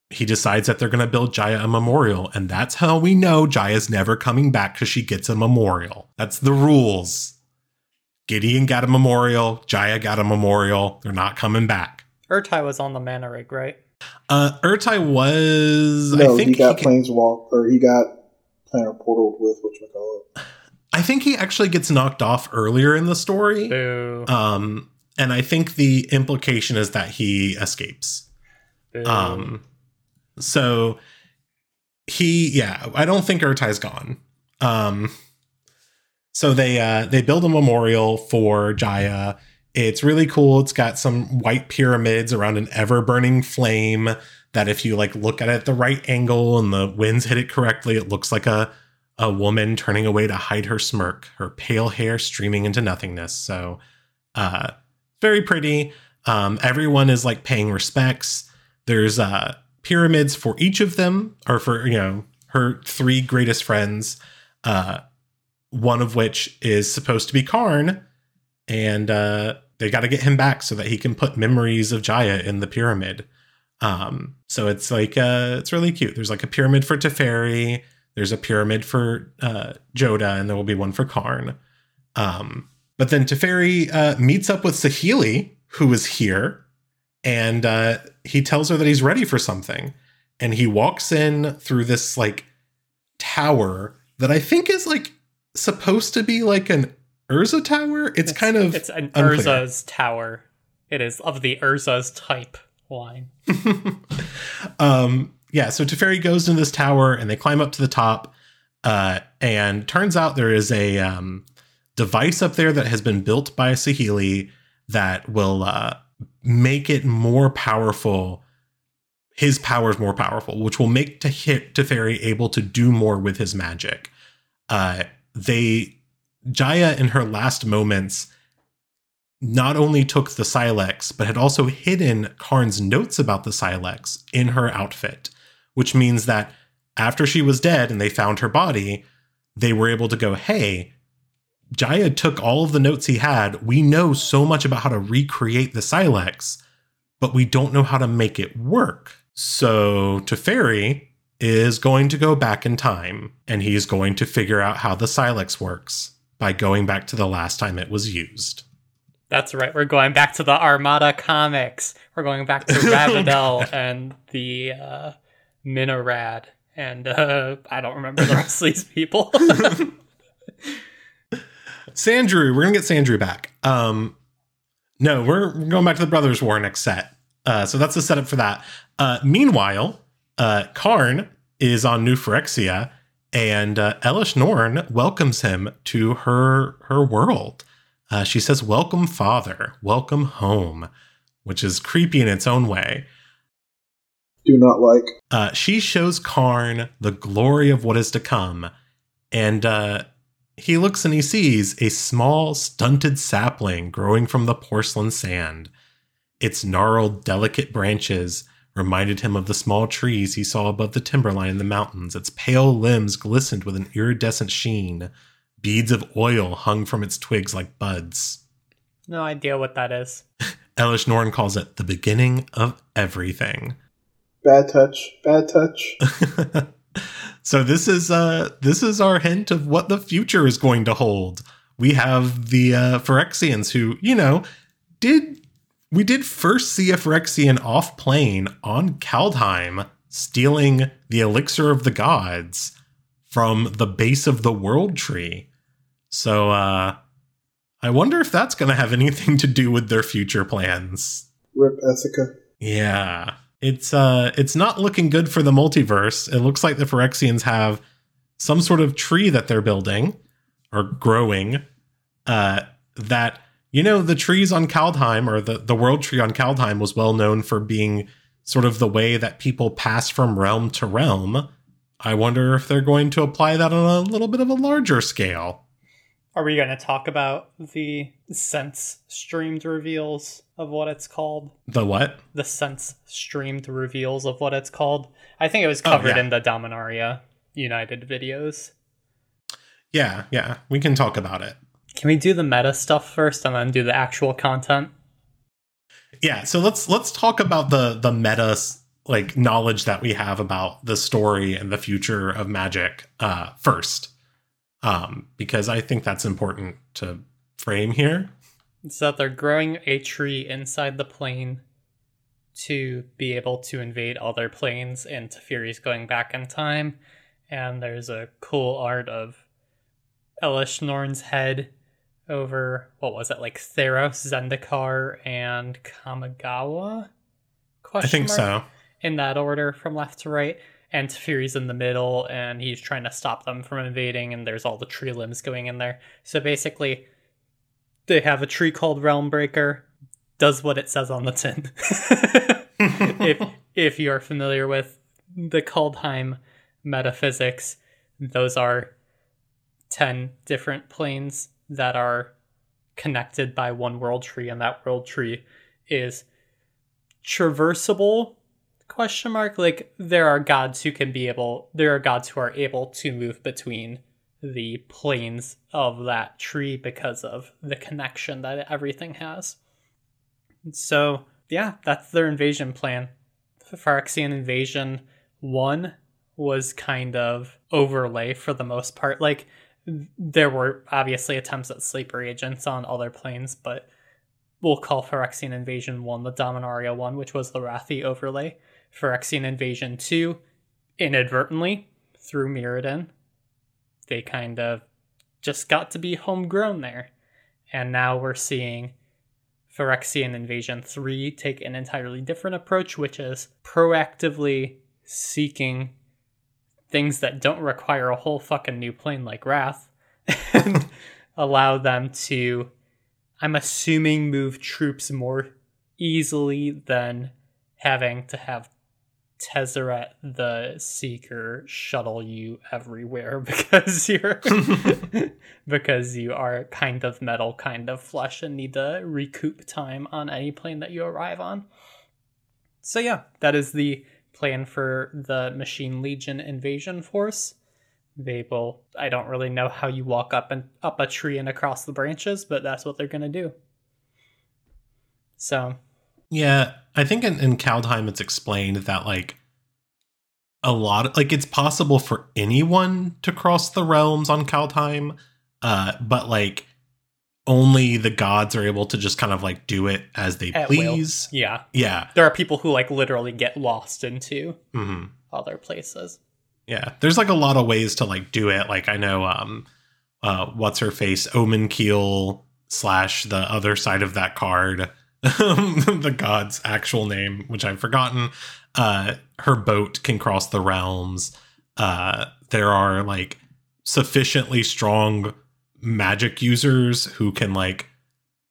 he decides that they're going to build Jaya a memorial, and that's how we know Jaya's never coming back because she gets a memorial. That's the rules. Gideon got a memorial. Jaya got a memorial. They're not coming back. Ertai was on the mana rig, right? Uh, Ertai was. No, I think he got he, planeswalk or he got planar portaled with what you call it. I think he actually gets knocked off earlier in the story. Boo. Um, and I think the implication is that he escapes. Boo. Um, so he, yeah, I don't think Ertai's gone. Um, so they uh, they build a memorial for Jaya. It's really cool. It's got some white pyramids around an ever burning flame. That if you like look at it at the right angle and the winds hit it correctly, it looks like a a woman turning away to hide her smirk, her pale hair streaming into nothingness. So, uh, very pretty. Um, everyone is like paying respects. There's uh, pyramids for each of them, or for you know her three greatest friends. Uh, one of which is supposed to be Karn, and uh, they got to get him back so that he can put memories of Jaya in the pyramid. Um, so it's like uh, it's really cute. There's like a pyramid for Teferi. There's a pyramid for uh, Jodah, and there will be one for Karn. Um, but then Teferi uh, meets up with Saheeli, who is here, and uh, he tells her that he's ready for something. And he walks in through this like tower that I think is like supposed to be like an Urza tower. It's, kind of it's an unclear. Urza's tower. It is of the Urza's type line. um, yeah, so Teferi goes into this tower and they climb up to the top. Uh, and turns out there is a um, device up there that has been built by Saheeli that will uh, make it more powerful. His powers more powerful, which will make Teferi able to do more with his magic. Uh, they Jaya in her last moments not only took the Sylex, but had also hidden Karn's notes about the Sylex in her outfit, which means that after she was dead and they found her body, they were able to go, hey, Jaya took all of the notes he had. We know so much about how to recreate the Sylex, but we don't know how to make it work. So Teferi is going to go back in time and he's going to figure out how the Sylex works by going back to the last time it was used. That's right. We're going back to the Armada comics. We're going back to Ravidel and the uh, Minorad. And uh, I don't remember the rest of these people. Sandrew, we're gonna get Sandrew back. Um, no, we're, we're going back to the Brothers War next set. Uh, so that's the setup for that. Uh, meanwhile, uh, Karn is on New Phyrexia, and uh, Elesh Norn welcomes him to her her world. Uh, she says, Welcome, Father. Welcome home, which is creepy in its own way. Do not like. Uh, she shows Karn the glory of what is to come. And uh, he looks and he sees a small, stunted sapling growing from the porcelain sand. Its gnarled, delicate branches reminded him of the small trees he saw above the timberline in the mountains. Its pale limbs glistened with an iridescent sheen Beads of oil hung from its twigs like buds. No idea what that is. Elesh Norn calls it the beginning of everything. Bad touch. Bad touch. so this is uh this is our hint of what the future is going to hold. We have the uh Phyrexians who, you know, did we did first see a Phyrexian off plane on Kaldheim stealing the elixir of the gods from the base of the world tree. So uh I wonder if that's going to have anything to do with their future plans. Rip Esika. Yeah. It's uh it's not looking good for the multiverse. It looks like the Phyrexians have some sort of tree that they're building or growing uh that you know the trees on Kaldheim or the the world tree on Kaldheim was well known for being sort of the way that people pass from realm to realm. I wonder if they're going to apply that on a little bit of a larger scale. Are we going to talk about the sense streamed reveals of what it's called? The what? The sense streamed reveals of what it's called. I think it was oh, covered oh, yeah. in the Dominaria United videos. Yeah, yeah, we can talk about it. Can we do the meta stuff first and then do the actual content? Yeah, so let's let's talk about the the meta like knowledge that we have about the story and the future of magic uh first um, because I think that's important to frame here. So that they're growing a tree inside the plane to be able to invade other planes, and Teferi's going back in time. And there's a cool art of Elesh Norn's head over what was it like Theros, Zendikar, and Kamigawa? Question I think mark? so. In that order from left to right and Teferi's in the middle and he's trying to stop them from invading and there's all the tree limbs going in there. So basically they have a tree called Realmbreaker, does what it says on the tin. if if you're familiar with the Kaldheim metaphysics, those are 10 different planes that are connected by one world tree and that world tree is traversable question mark like there are gods who can be able there are gods who are able to move between the planes of that tree because of the connection that everything has. So yeah that's their invasion plan. The phyrexian invasion one was kind of overlay for the most part. Like there were obviously attempts at sleeper agents on other planes but we'll call phyrexian invasion 1 the dominaria one which was the Rathi overlay. Phyrexian Invasion 2 inadvertently through Mirrodin. They kind of just got to be homegrown there. And now we're seeing Phyrexian Invasion 3 take an entirely different approach, which is proactively seeking things that don't require a whole fucking new plane like Rath and allow them to, I'm assuming, move troops more easily than having to have Tezzeret the Seeker shuttle you everywhere because you're because you are kind of metal, kind of flesh, and need to recoup time on any plane that you arrive on. So yeah, that is the plan for the Machine Legion invasion force. They will. I don't really know how you walk up and up a tree and across the branches, but that's what they're gonna do. So Yeah, I think in, in Kaldheim it's explained that like a lot of, like it's possible for anyone to cross the realms on Kaldheim, uh, but like only the gods are able to just kind of like do it as they At will. please. yeah, Yeah. there are people who like literally get lost into hmm other places. Yeah. There's like a lot of ways to like do it. Like I know um uh what's her face, Omen Keel slash the other side of that card. the god's actual name, which I've forgotten. Uh her boat can cross the realms. Uh there are like sufficiently strong magic users who can like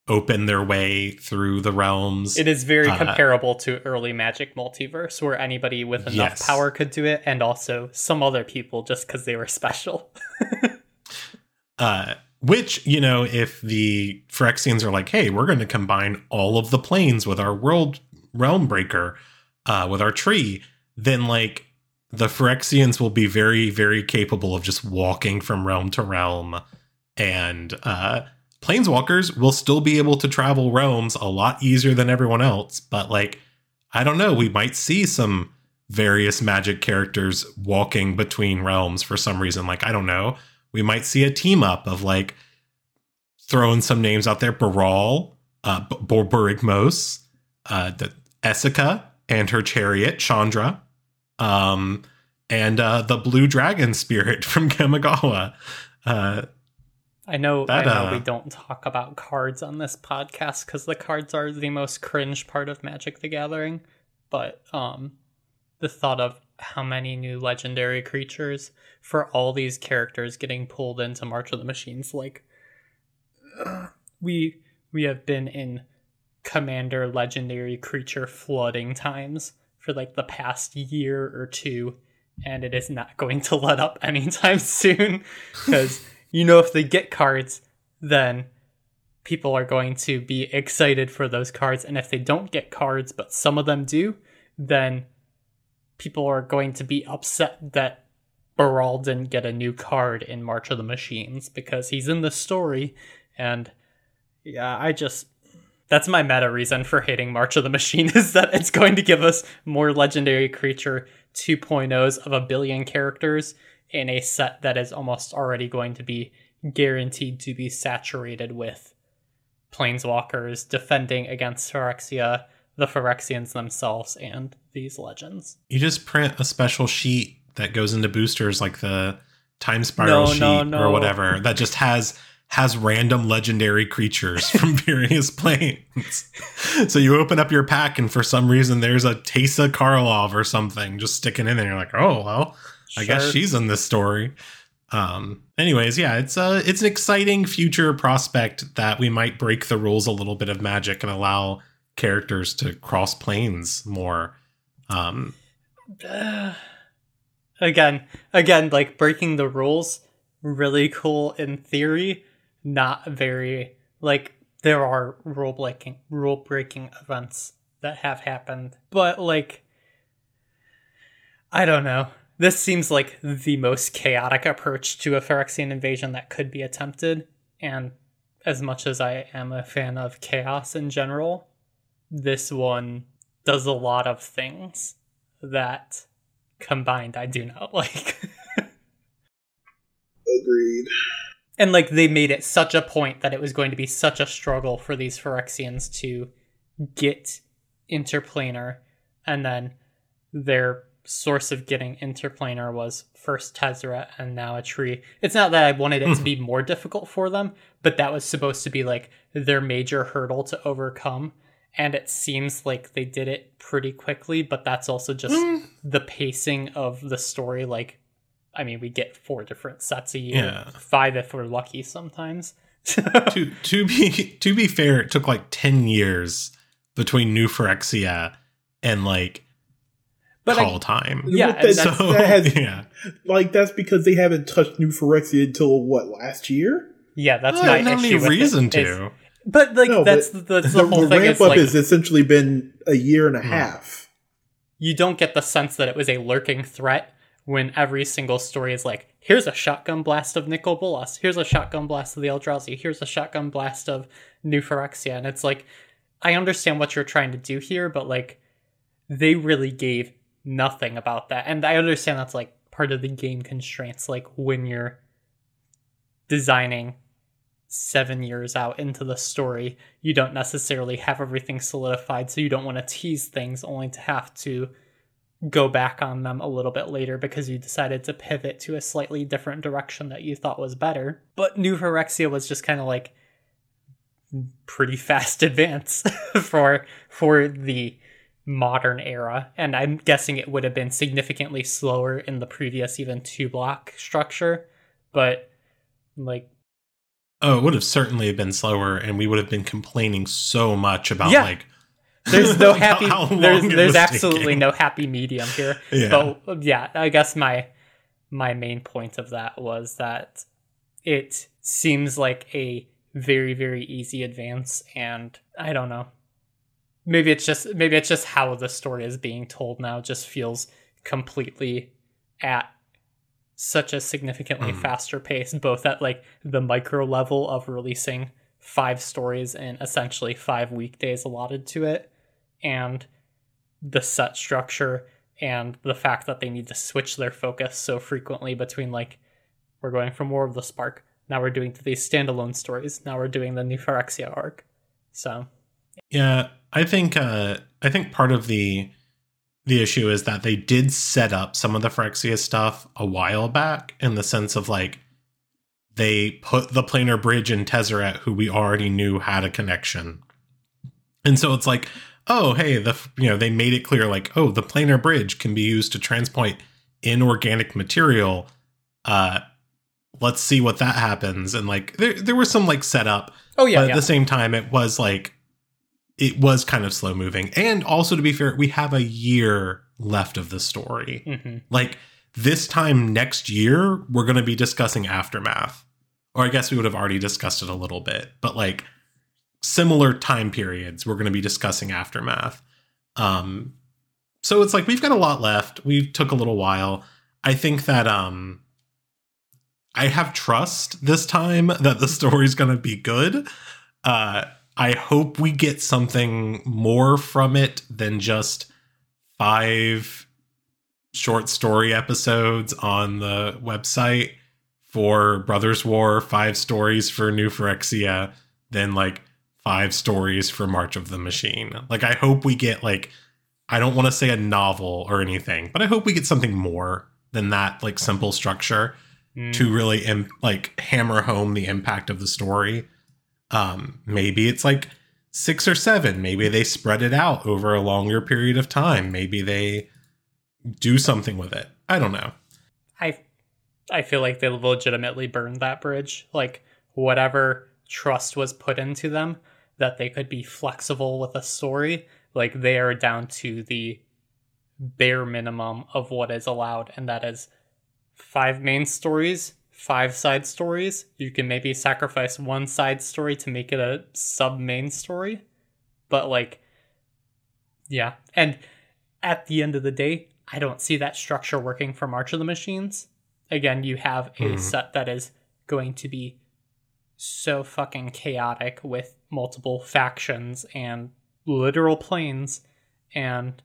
open their way through the realms. It is very Uh, comparable to early Magic Multiverse, where anybody with enough Yes. power could do it, and also some other people just because they were special. Uh, which, you know, if the Phyrexians are like, hey, we're going to combine all of the planes with our world realm breaker, uh, with our tree, then like the Phyrexians will be very, very capable of just walking from realm to realm. And uh, planeswalkers will still be able to travel realms a lot easier than everyone else. But like, I don't know, we might see some various magic characters walking between realms for some reason. Like, I don't know we might see a team up of like throwing some names out there Baral, uh, Borborygmos, uh, the Esika and her chariot, Chandra, um, and uh, the blue dragon spirit from Kamigawa. Uh, I know, That, I know uh, we don't talk about cards on this podcast because the cards are the most cringe part of Magic the Gathering. But um, the thought of how many new legendary creatures for all these characters getting pulled into March of the Machines, like we we have been in Commander legendary creature flooding times for like the past year or two, and it is not going to let up anytime soon. Because you know if they get cards then people are going to be excited for those cards and if they don't get cards but some of them do then people are going to be upset that Baral didn't get a new card in March of the Machines because he's in the story. And yeah I just that's my meta reason for hating March of the Machine is that it's going to give us more legendary creature 2.0s of a billion characters in a set that is almost already going to be guaranteed to be saturated with planeswalkers defending against Phyrexia, the Phyrexians themselves, and these legends. you just print a special sheet that goes into boosters like the time No, spiral sheet no, no. or whatever that just has has random legendary creatures from various planes. so you open up your pack and for some reason there's a Teysa Karlov or something just sticking in there. You're like, oh well, I guess she's in this story. Um, anyways, yeah, it's uh it's an exciting future prospect that we might break the rules a little bit of magic and allow characters to cross planes more. Um, again, again, like breaking the rules, really cool in theory, not very like there are rule breaking rule breaking events that have happened, but like I don't know. This seems like the most chaotic approach to a Phyrexian invasion that could be attempted, and as much as I am a fan of chaos in general, this one does a lot of things that combined I do not like. Agreed. and like they made it such a point that it was going to be such a struggle for these Phyrexians to get interplanar and then their source of getting interplanar was first Tezzeret and now a tree. It's not that I wanted it to be more difficult for them, but that was supposed to be like their major hurdle to overcome. And it seems like they did it pretty quickly, but that's also just Mm. the pacing of the story. Like, I mean, we get four different sets a year, Yeah. five if we're lucky sometimes. to to be to be fair, it took like ten years between New Phyrexia and like But I- Call Time. Yeah, That- and So that's- that has- yeah, like that's because they haven't touched New Phyrexia until what last year. yeah, that's Well, my don't have issue any with reason it, is- to. But like No, that's but that's the, whole thing The ramp up like has essentially been a year and a Hmm. half. you don't get the sense that it was a lurking threat when every single story is like, here's a shotgun blast of Nicol Bolas, here's a shotgun blast of the Eldrazi, here's a shotgun blast of New Phyrexia. And it's like, I understand what you're trying to do here, but like, they really gave nothing about that. And I understand that's like part of the game constraints, like when you're designing seven years out into the story, you don't necessarily have everything solidified, so you don't want to tease things only to have to go back on them a little bit later because you decided to pivot to a slightly different direction that you thought was better. But New Phyrexia was just kind of like pretty fast advance for for the modern era and i'm guessing it would have been significantly slower in the previous even two block structure but like Oh, it would have certainly been slower, and we would have been complaining so much about Yeah. like. there's no like, how- happy how there's there's absolutely taking. no happy medium here Yeah. but yeah i guess my my main point of that was that it seems like a very very easy advance and i don't know maybe it's just maybe it's just how the story is being told now just feels completely at such a significantly Mm. faster pace both at like the micro level of releasing five stories in essentially five weekdays allotted to it and the set structure and the fact that they need to switch their focus so frequently between like we're going for more of the Spark, now we're doing these standalone stories, now we're doing the new Phyrexia arc. So Yeah, I think uh I think part of the the issue is that they did set up some of the Phyrexia stuff a while back in the sense of like they put the planar bridge in Tezzeret who we already knew had a connection. And so it's like, oh, hey, the you know, they made it clear like, oh, the planar bridge can be used to transport inorganic material. Uh let's see what that happens and like there there was some like setup Oh yeah, but at yeah. the same time it was like it was kind of slow moving. And also to be fair we have a year left of the story. Hmm like this time next year we're going to be discussing aftermath. Or i guess we would have already discussed it a little bit but like similar time periods we're going to be discussing aftermath. Um so it's like we've got a lot left. We took a little while. I think that um i have trust this time that the story's going to be good. Uh i hope we get something more from it than just five short story episodes on the website for Brothers War, five stories for New Phyrexia, then like five stories for March of the Machine. Like I hope we get like I don't want to say a novel or anything, but I hope we get something more than that like simple structure Mm. to really Im- like hammer home the impact of the story. Um maybe it's like 6 or 7, maybe they spread it out over a longer period of time. Maybe they do something with it. I don't know. I I feel like they legitimately burned that bridge. Like whatever trust was put into them that they could be flexible with a story, like they are down to the bare minimum of what is allowed and that is five main stories, five side stories. You can maybe sacrifice one side story to make it a sub main story. But like yeah, and at the end of the day, I don't see that structure working for March of the Machines. Again, you have a Mhm. set that is going to be so fucking chaotic with multiple factions and literal planes. And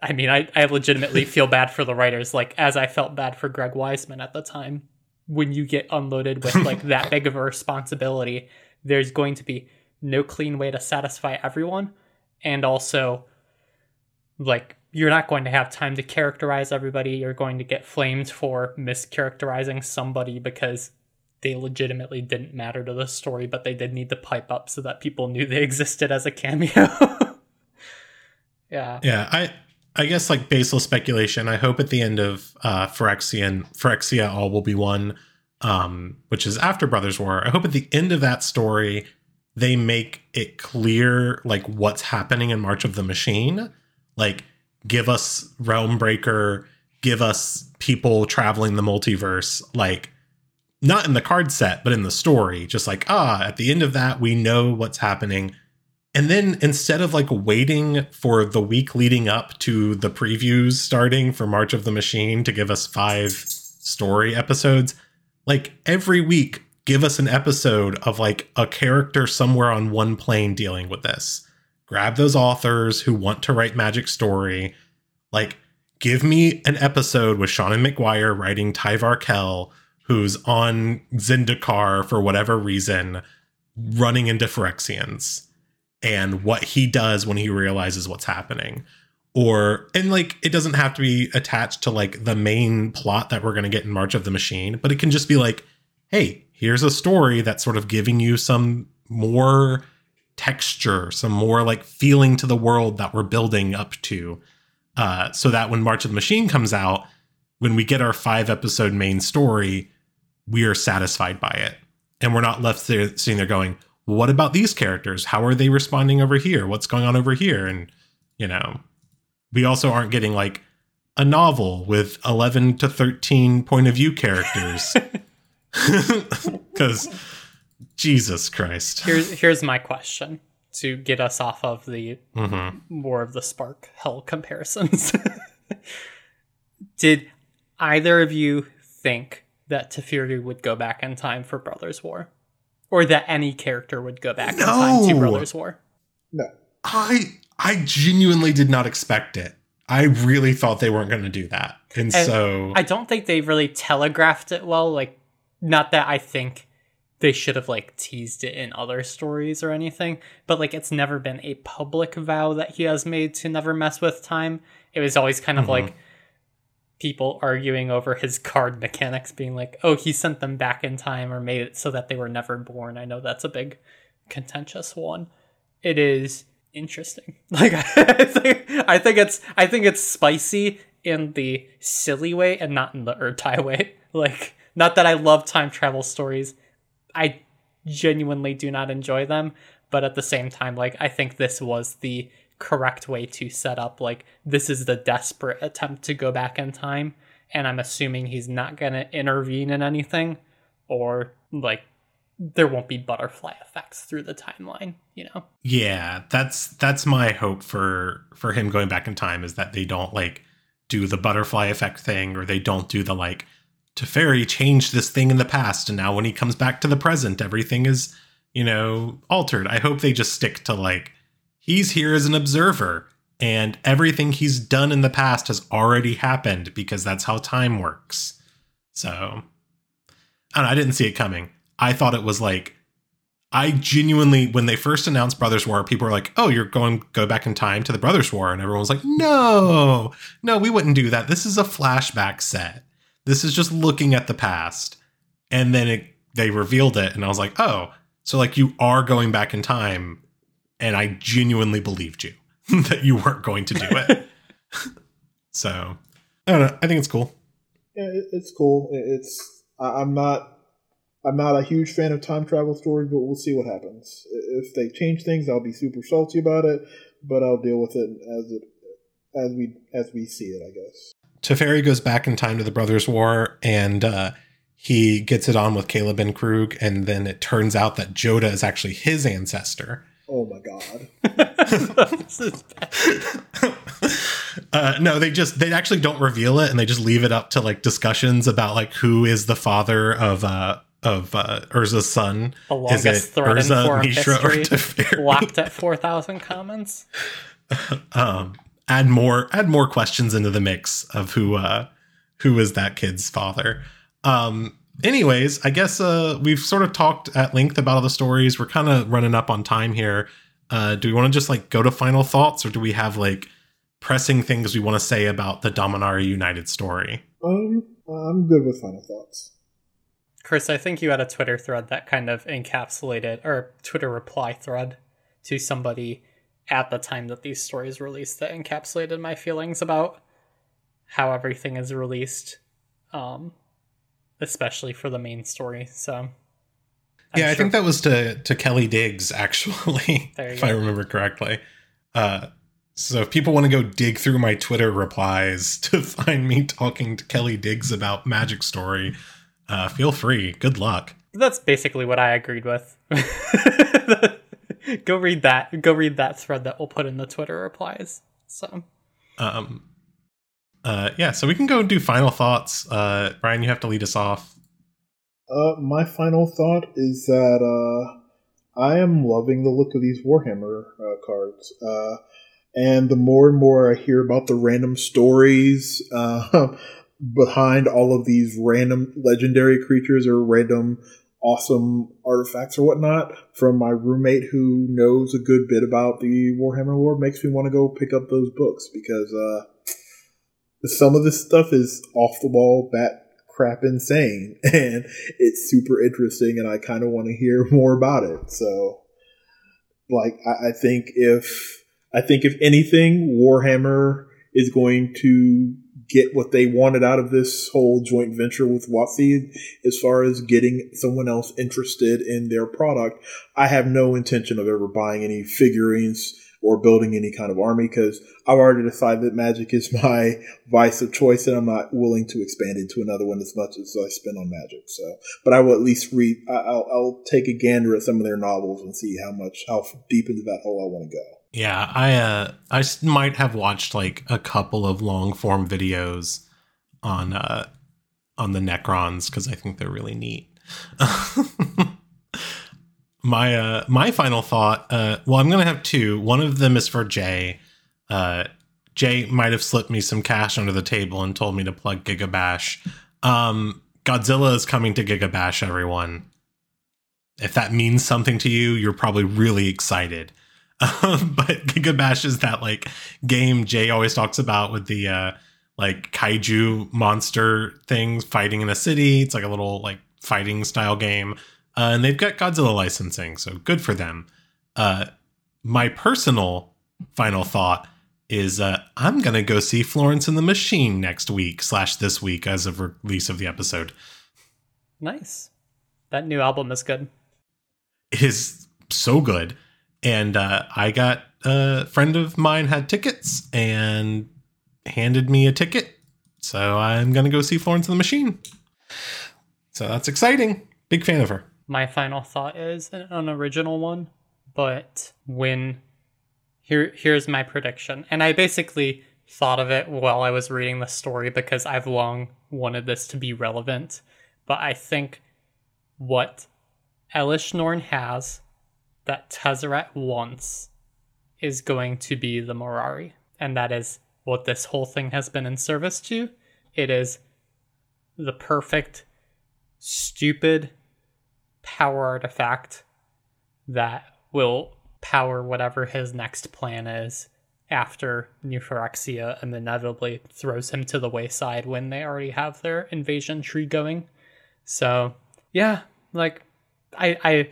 I mean, I, I legitimately feel bad for the writers, like as I felt bad for Greg Weisman at the time. When you get unloaded with like that big of a responsibility, there's going to be no clean way to satisfy everyone. And also, like you're not going to have time to characterize everybody. You're going to get flamed for mischaracterizing somebody because they legitimately didn't matter to the story but they did need to pipe up so that people knew they existed as a cameo. Yeah. Yeah, I I guess like baseless speculation. I hope at the end of uh Phyrexian Phyrexia All Will Be One, um, which is after Brothers War, I hope at the end of that story they make it clear like what's happening in March of the Machine. Like give us Realm Breaker, give us people traveling the multiverse, like not in the card set, but in the story. Just like, ah, at the end of that, we know what's happening. And then instead of like waiting for the week leading up to the previews starting for March of the Machine to give us five story episodes, like every week, give us an episode of like a character somewhere on one plane dealing with this. Grab those authors who want to write magic story. Like, give me an episode with Seanan McGuire writing Tyvar Kell who's on Zendikar for whatever reason, running into Phyrexians, and what he does when he realizes what's happening. Or, and like, it doesn't have to be attached to like the main plot that we're going to get in March of the Machine, but it can just be like, hey, here's a story that's sort of giving you some more texture, some more like feeling to the world that we're building up to. Uh, so that when March of the Machine comes out, when we get our five episode main story, we are satisfied by it. And we're not left there sitting there going, what about these characters? How are they responding over here? What's going on over here? And, you know, we also aren't getting like a novel with 11 to 13 point of view characters. Because Jesus Christ. Here's here's my question to get us off of the Mhm. more of the spark hell comparisons. Did either of you think that Teferi would go back in time for Brothers War? Or that any character would go back in time to Brothers War? No. I I genuinely did not expect it. I really thought they weren't going to do that. And, And so I don't think they really telegraphed it well. Like, not that I think they should have like teased it in other stories or anything, but like it's never been a public vow that he has made to never mess with time. It was always kind of Mhm. like people arguing over his card mechanics, being like, "Oh, he sent them back in time or made it so that they were never born." I know that's a big contentious one. It is interesting. Like I think I think it's I think it's spicy in the silly way and not in the Ertai way. Like not that I love time travel stories. I genuinely do not enjoy them, but at the same time like I think this was the correct way to set up like this is the desperate attempt to go back in time and I'm assuming he's not going to intervene in anything or like there won't be butterfly effects through the timeline, you know. Yeah, that's that's my hope for for him going back in time is that they don't like do the butterfly effect thing or they don't do the like Teferi changed this thing in the past and now when he comes back to the present everything is, you know, altered. I hope they just stick to like he's here as an observer and everything he's done in the past has already happened because that's how time works. So know, I didn't see it coming. I thought it was like I genuinely, when they first announced Brothers War, people were like, "Oh, you're going go back in time to the Brothers War," and everyone was like, "No, no, we wouldn't do that. This is a flashback set. This is just looking at the past." And then it, they revealed it, and I was like, "Oh, so like you are going back in time," and I genuinely believed you that you weren't going to do it. so I don't know. I think it's cool. Yeah, it's cool. It's I, I'm not I'm not a huge fan of time travel stories, but we'll see what happens. If they change things, I'll be super salty about it, but I'll deal with it as it as we as we see it. I guess. Teferi goes back in time to the Brothers' War and uh, he gets it on with Kayla bin-Kroog, and then it turns out that Jodah is actually his ancestor. Oh my god. This is bad. uh, no, they just they actually don't reveal it, and they just leave it up to like discussions about like who is the father of uh of uh, Urza's son. The Is it longest thread in Urza, forum Mishra, or. Teferi? Locked at four thousand comments. um, add more add more questions into the mix of who uh who is that kid's father um anyways i guess uh we've sort of talked at length about all the stories. We're kind of running up on time here. Uh do we want to just like go to final thoughts or do we have like pressing things we want to say about the Dominaria United story? Um, I'm good with final thoughts. Chris, I think you had a Twitter thread that kind of encapsulated, or Twitter reply thread to somebody at the time that these stories released that encapsulated my feelings about how everything is released, um, especially for the main story. So, I'm yeah, I think that was to to Kelly Digges actually, if go. I remember correctly. Uh, so if people want to go dig through my Twitter replies to find me talking to Kelly Digges about Magic Story, uh, feel free. Good luck. that's basically what I agreed with. go read that. Go read that thread that we'll put in the Twitter replies. So Um, uh, yeah, so we can go do final thoughts. Uh, Brian, you have to lead us off. Uh, my final thought is that uh, I am loving the look of these Warhammer uh, cards. Uh, and the more and more I hear about the random stories uh, behind all of these random legendary creatures or random awesome artifacts or whatnot from my roommate who knows a good bit about the Warhammer lore makes me want to go pick up those books because uh, some of this stuff is off the wall, bat crap insane, and it's super interesting, and I kind of want to hear more about it. So, like, I, I think if I think if anything, Warhammer is going to get what they wanted out of this whole joint venture with WotC as far as getting someone else interested in their product. I have no intention of ever buying any figurines or building any kind of army because I've already decided that magic is my vice of choice and I'm not willing to expand into another one as much as I spend on magic. So, but I will at least read, I'll, I'll take a gander at some of their novels and see how much, how deep into that hole I want to go. Yeah, I uh, I might have watched like a couple of long form videos on uh, on the Necrons because I think they're really neat. my uh, my final thought. Uh, well, I'm gonna have two. One of them is for Jay. Uh, Jay might have slipped me some cash under the table and told me to plug Gigabash. Um, Godzilla is coming to Gigabash, everyone. If that means something to you, you're probably really excited. Um, but Gigabash is that like game Jay always talks about with the uh, like kaiju monster things fighting in a city. It's like a little like fighting style game, uh, and they've got Godzilla licensing, so good for them. Uh, my personal final thought is uh, I'm gonna go see Florence and the Machine next week slash this week as of release of the episode. nice. That new album is good. It is so good. And uh, I got a friend of mine had tickets and handed me a ticket. So I'm going to go see Florence and the Machine. So that's exciting. Big fan of her. My final thought is an unoriginal one, but when here here's my prediction. And I basically thought of it while I was reading the story because I've long wanted this to be relevant. But I think what Elesh Norn has that Tezzeret wants is going to be the Mirari. And that is what this whole thing has been in service to. It is the perfect, stupid power artifact that will power whatever his next plan is after New Phyrexia and inevitably throws him to the wayside when they already have their invasion tree going. So yeah, like I I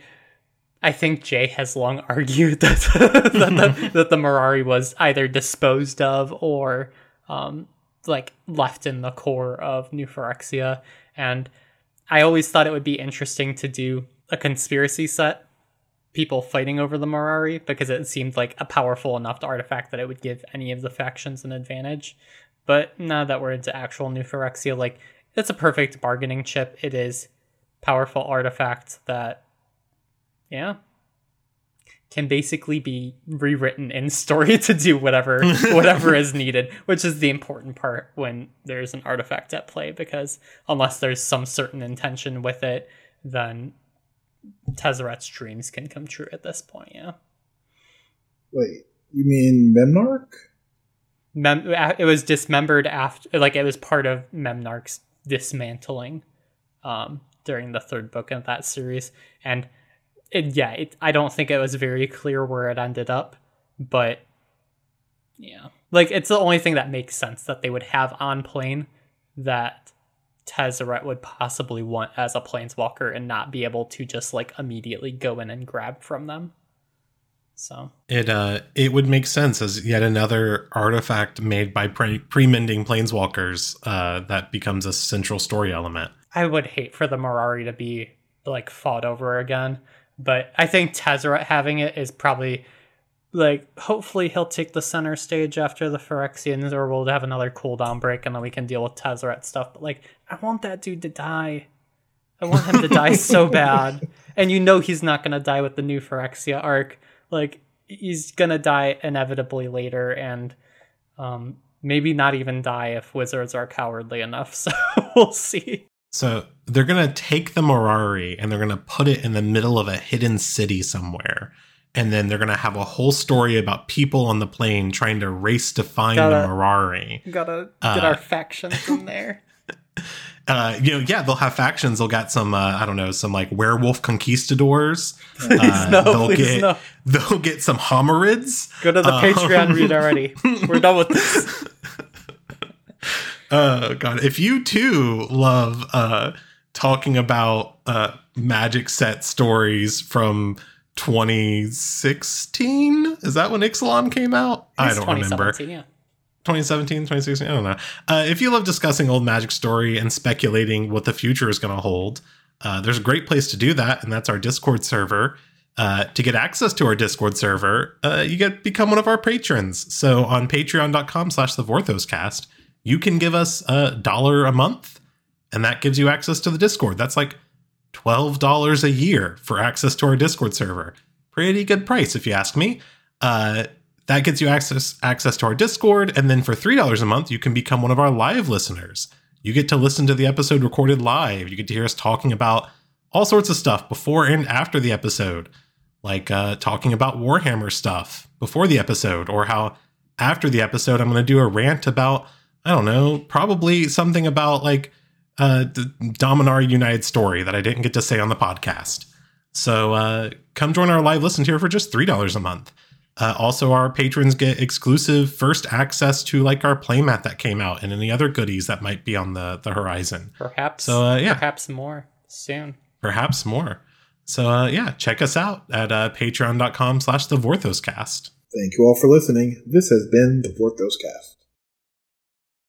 I think Jay has long argued that that, the, that the Mirari was either disposed of or um, like left in the core of New Phyrexia, and I always thought it would be interesting to do a conspiracy set, people fighting over the Mirari, because it seemed like a powerful enough artifact that it would give any of the factions an advantage. But now that we're into actual New Phyrexia, like it's a perfect bargaining chip. It is powerful artifact that yeah can basically be rewritten in story to do whatever whatever is needed which is the important part when there's an artifact at play because unless there's some certain intention with it then Tezzeret's dreams can come true at this point yeah Wait, you mean Memnarch? Mem- it was dismembered after like it was part of Memnarch's dismantling um during the third book of that series and it, yeah it, i don't think it was very clear where it ended up but yeah like it's the only thing that makes sense that they would have on plane that Tezzeret would possibly want as a planeswalker and not be able to just like immediately go in and grab from them so It uh, it would make sense as yet another artifact made by pre- pre-mending planeswalkers uh, that becomes a central story element. I would hate for the Mirari to be like fought over again. But I think Tezzeret having it is probably like hopefully he'll take the center stage after the Phyrexians, or we'll have another cooldown break and then we can deal with Tezzeret stuff. But like, I want that dude to die. I want him to die so bad. And you know he's not gonna die with the new Phyrexia arc. Like he's gonna die inevitably later, and um, maybe not even die if wizards are cowardly enough. So we'll see. So they're gonna take the Mirari and they're gonna put it in the middle of a hidden city somewhere. And then they're gonna have a whole story about people on the plane trying to race to find Gotta- the Mirari. Gotta get Uh, our factions in there. Uh, you know, yeah, they'll have factions. They'll got some, uh, I don't know, some like werewolf conquistadors. Uh, no, they'll please get no. they'll get some homarids. Go to the um, Patreon read already. We're done with this. Oh god, if you too love uh talking about uh magic set stories from 2016, is that when Ixalan came out? I don't remember. 2017, Yeah. 2017, 2016, I don't know. Uh, if you love discussing old magic story and speculating what the future is going to hold, uh, there's a great place to do that, and that's our Discord server. Uh, to get access to our Discord server, uh, you get become one of our patrons. So on patreon.com slash the Vorthoscast, you can give us a dollar a month, and that gives you access to the Discord. That's like $12 a year for access to our Discord server. Pretty good price, if you ask me. Uh, that gets you access access to our Discord, and then for three dollars a month, you can become one of our live listeners. You get to listen to the episode recorded live. You get to hear us talking about all sorts of stuff before and after the episode, like uh, talking about Warhammer stuff before the episode, or how after the episode I'm going to do a rant about I don't know, probably something about like uh, the Dominaria United story that I didn't get to say on the podcast. So uh, come join our live listen here for just three dollars a month. Uh, also, our patrons get exclusive first access to like our playmat that came out and any other goodies that might be on the the horizon. Perhaps. So, uh, yeah. Perhaps more soon. Perhaps more. So uh, yeah, check us out at uh, patreon.com slash the Vorthoscast. Thank you all for listening. This has been the Vorthoscast.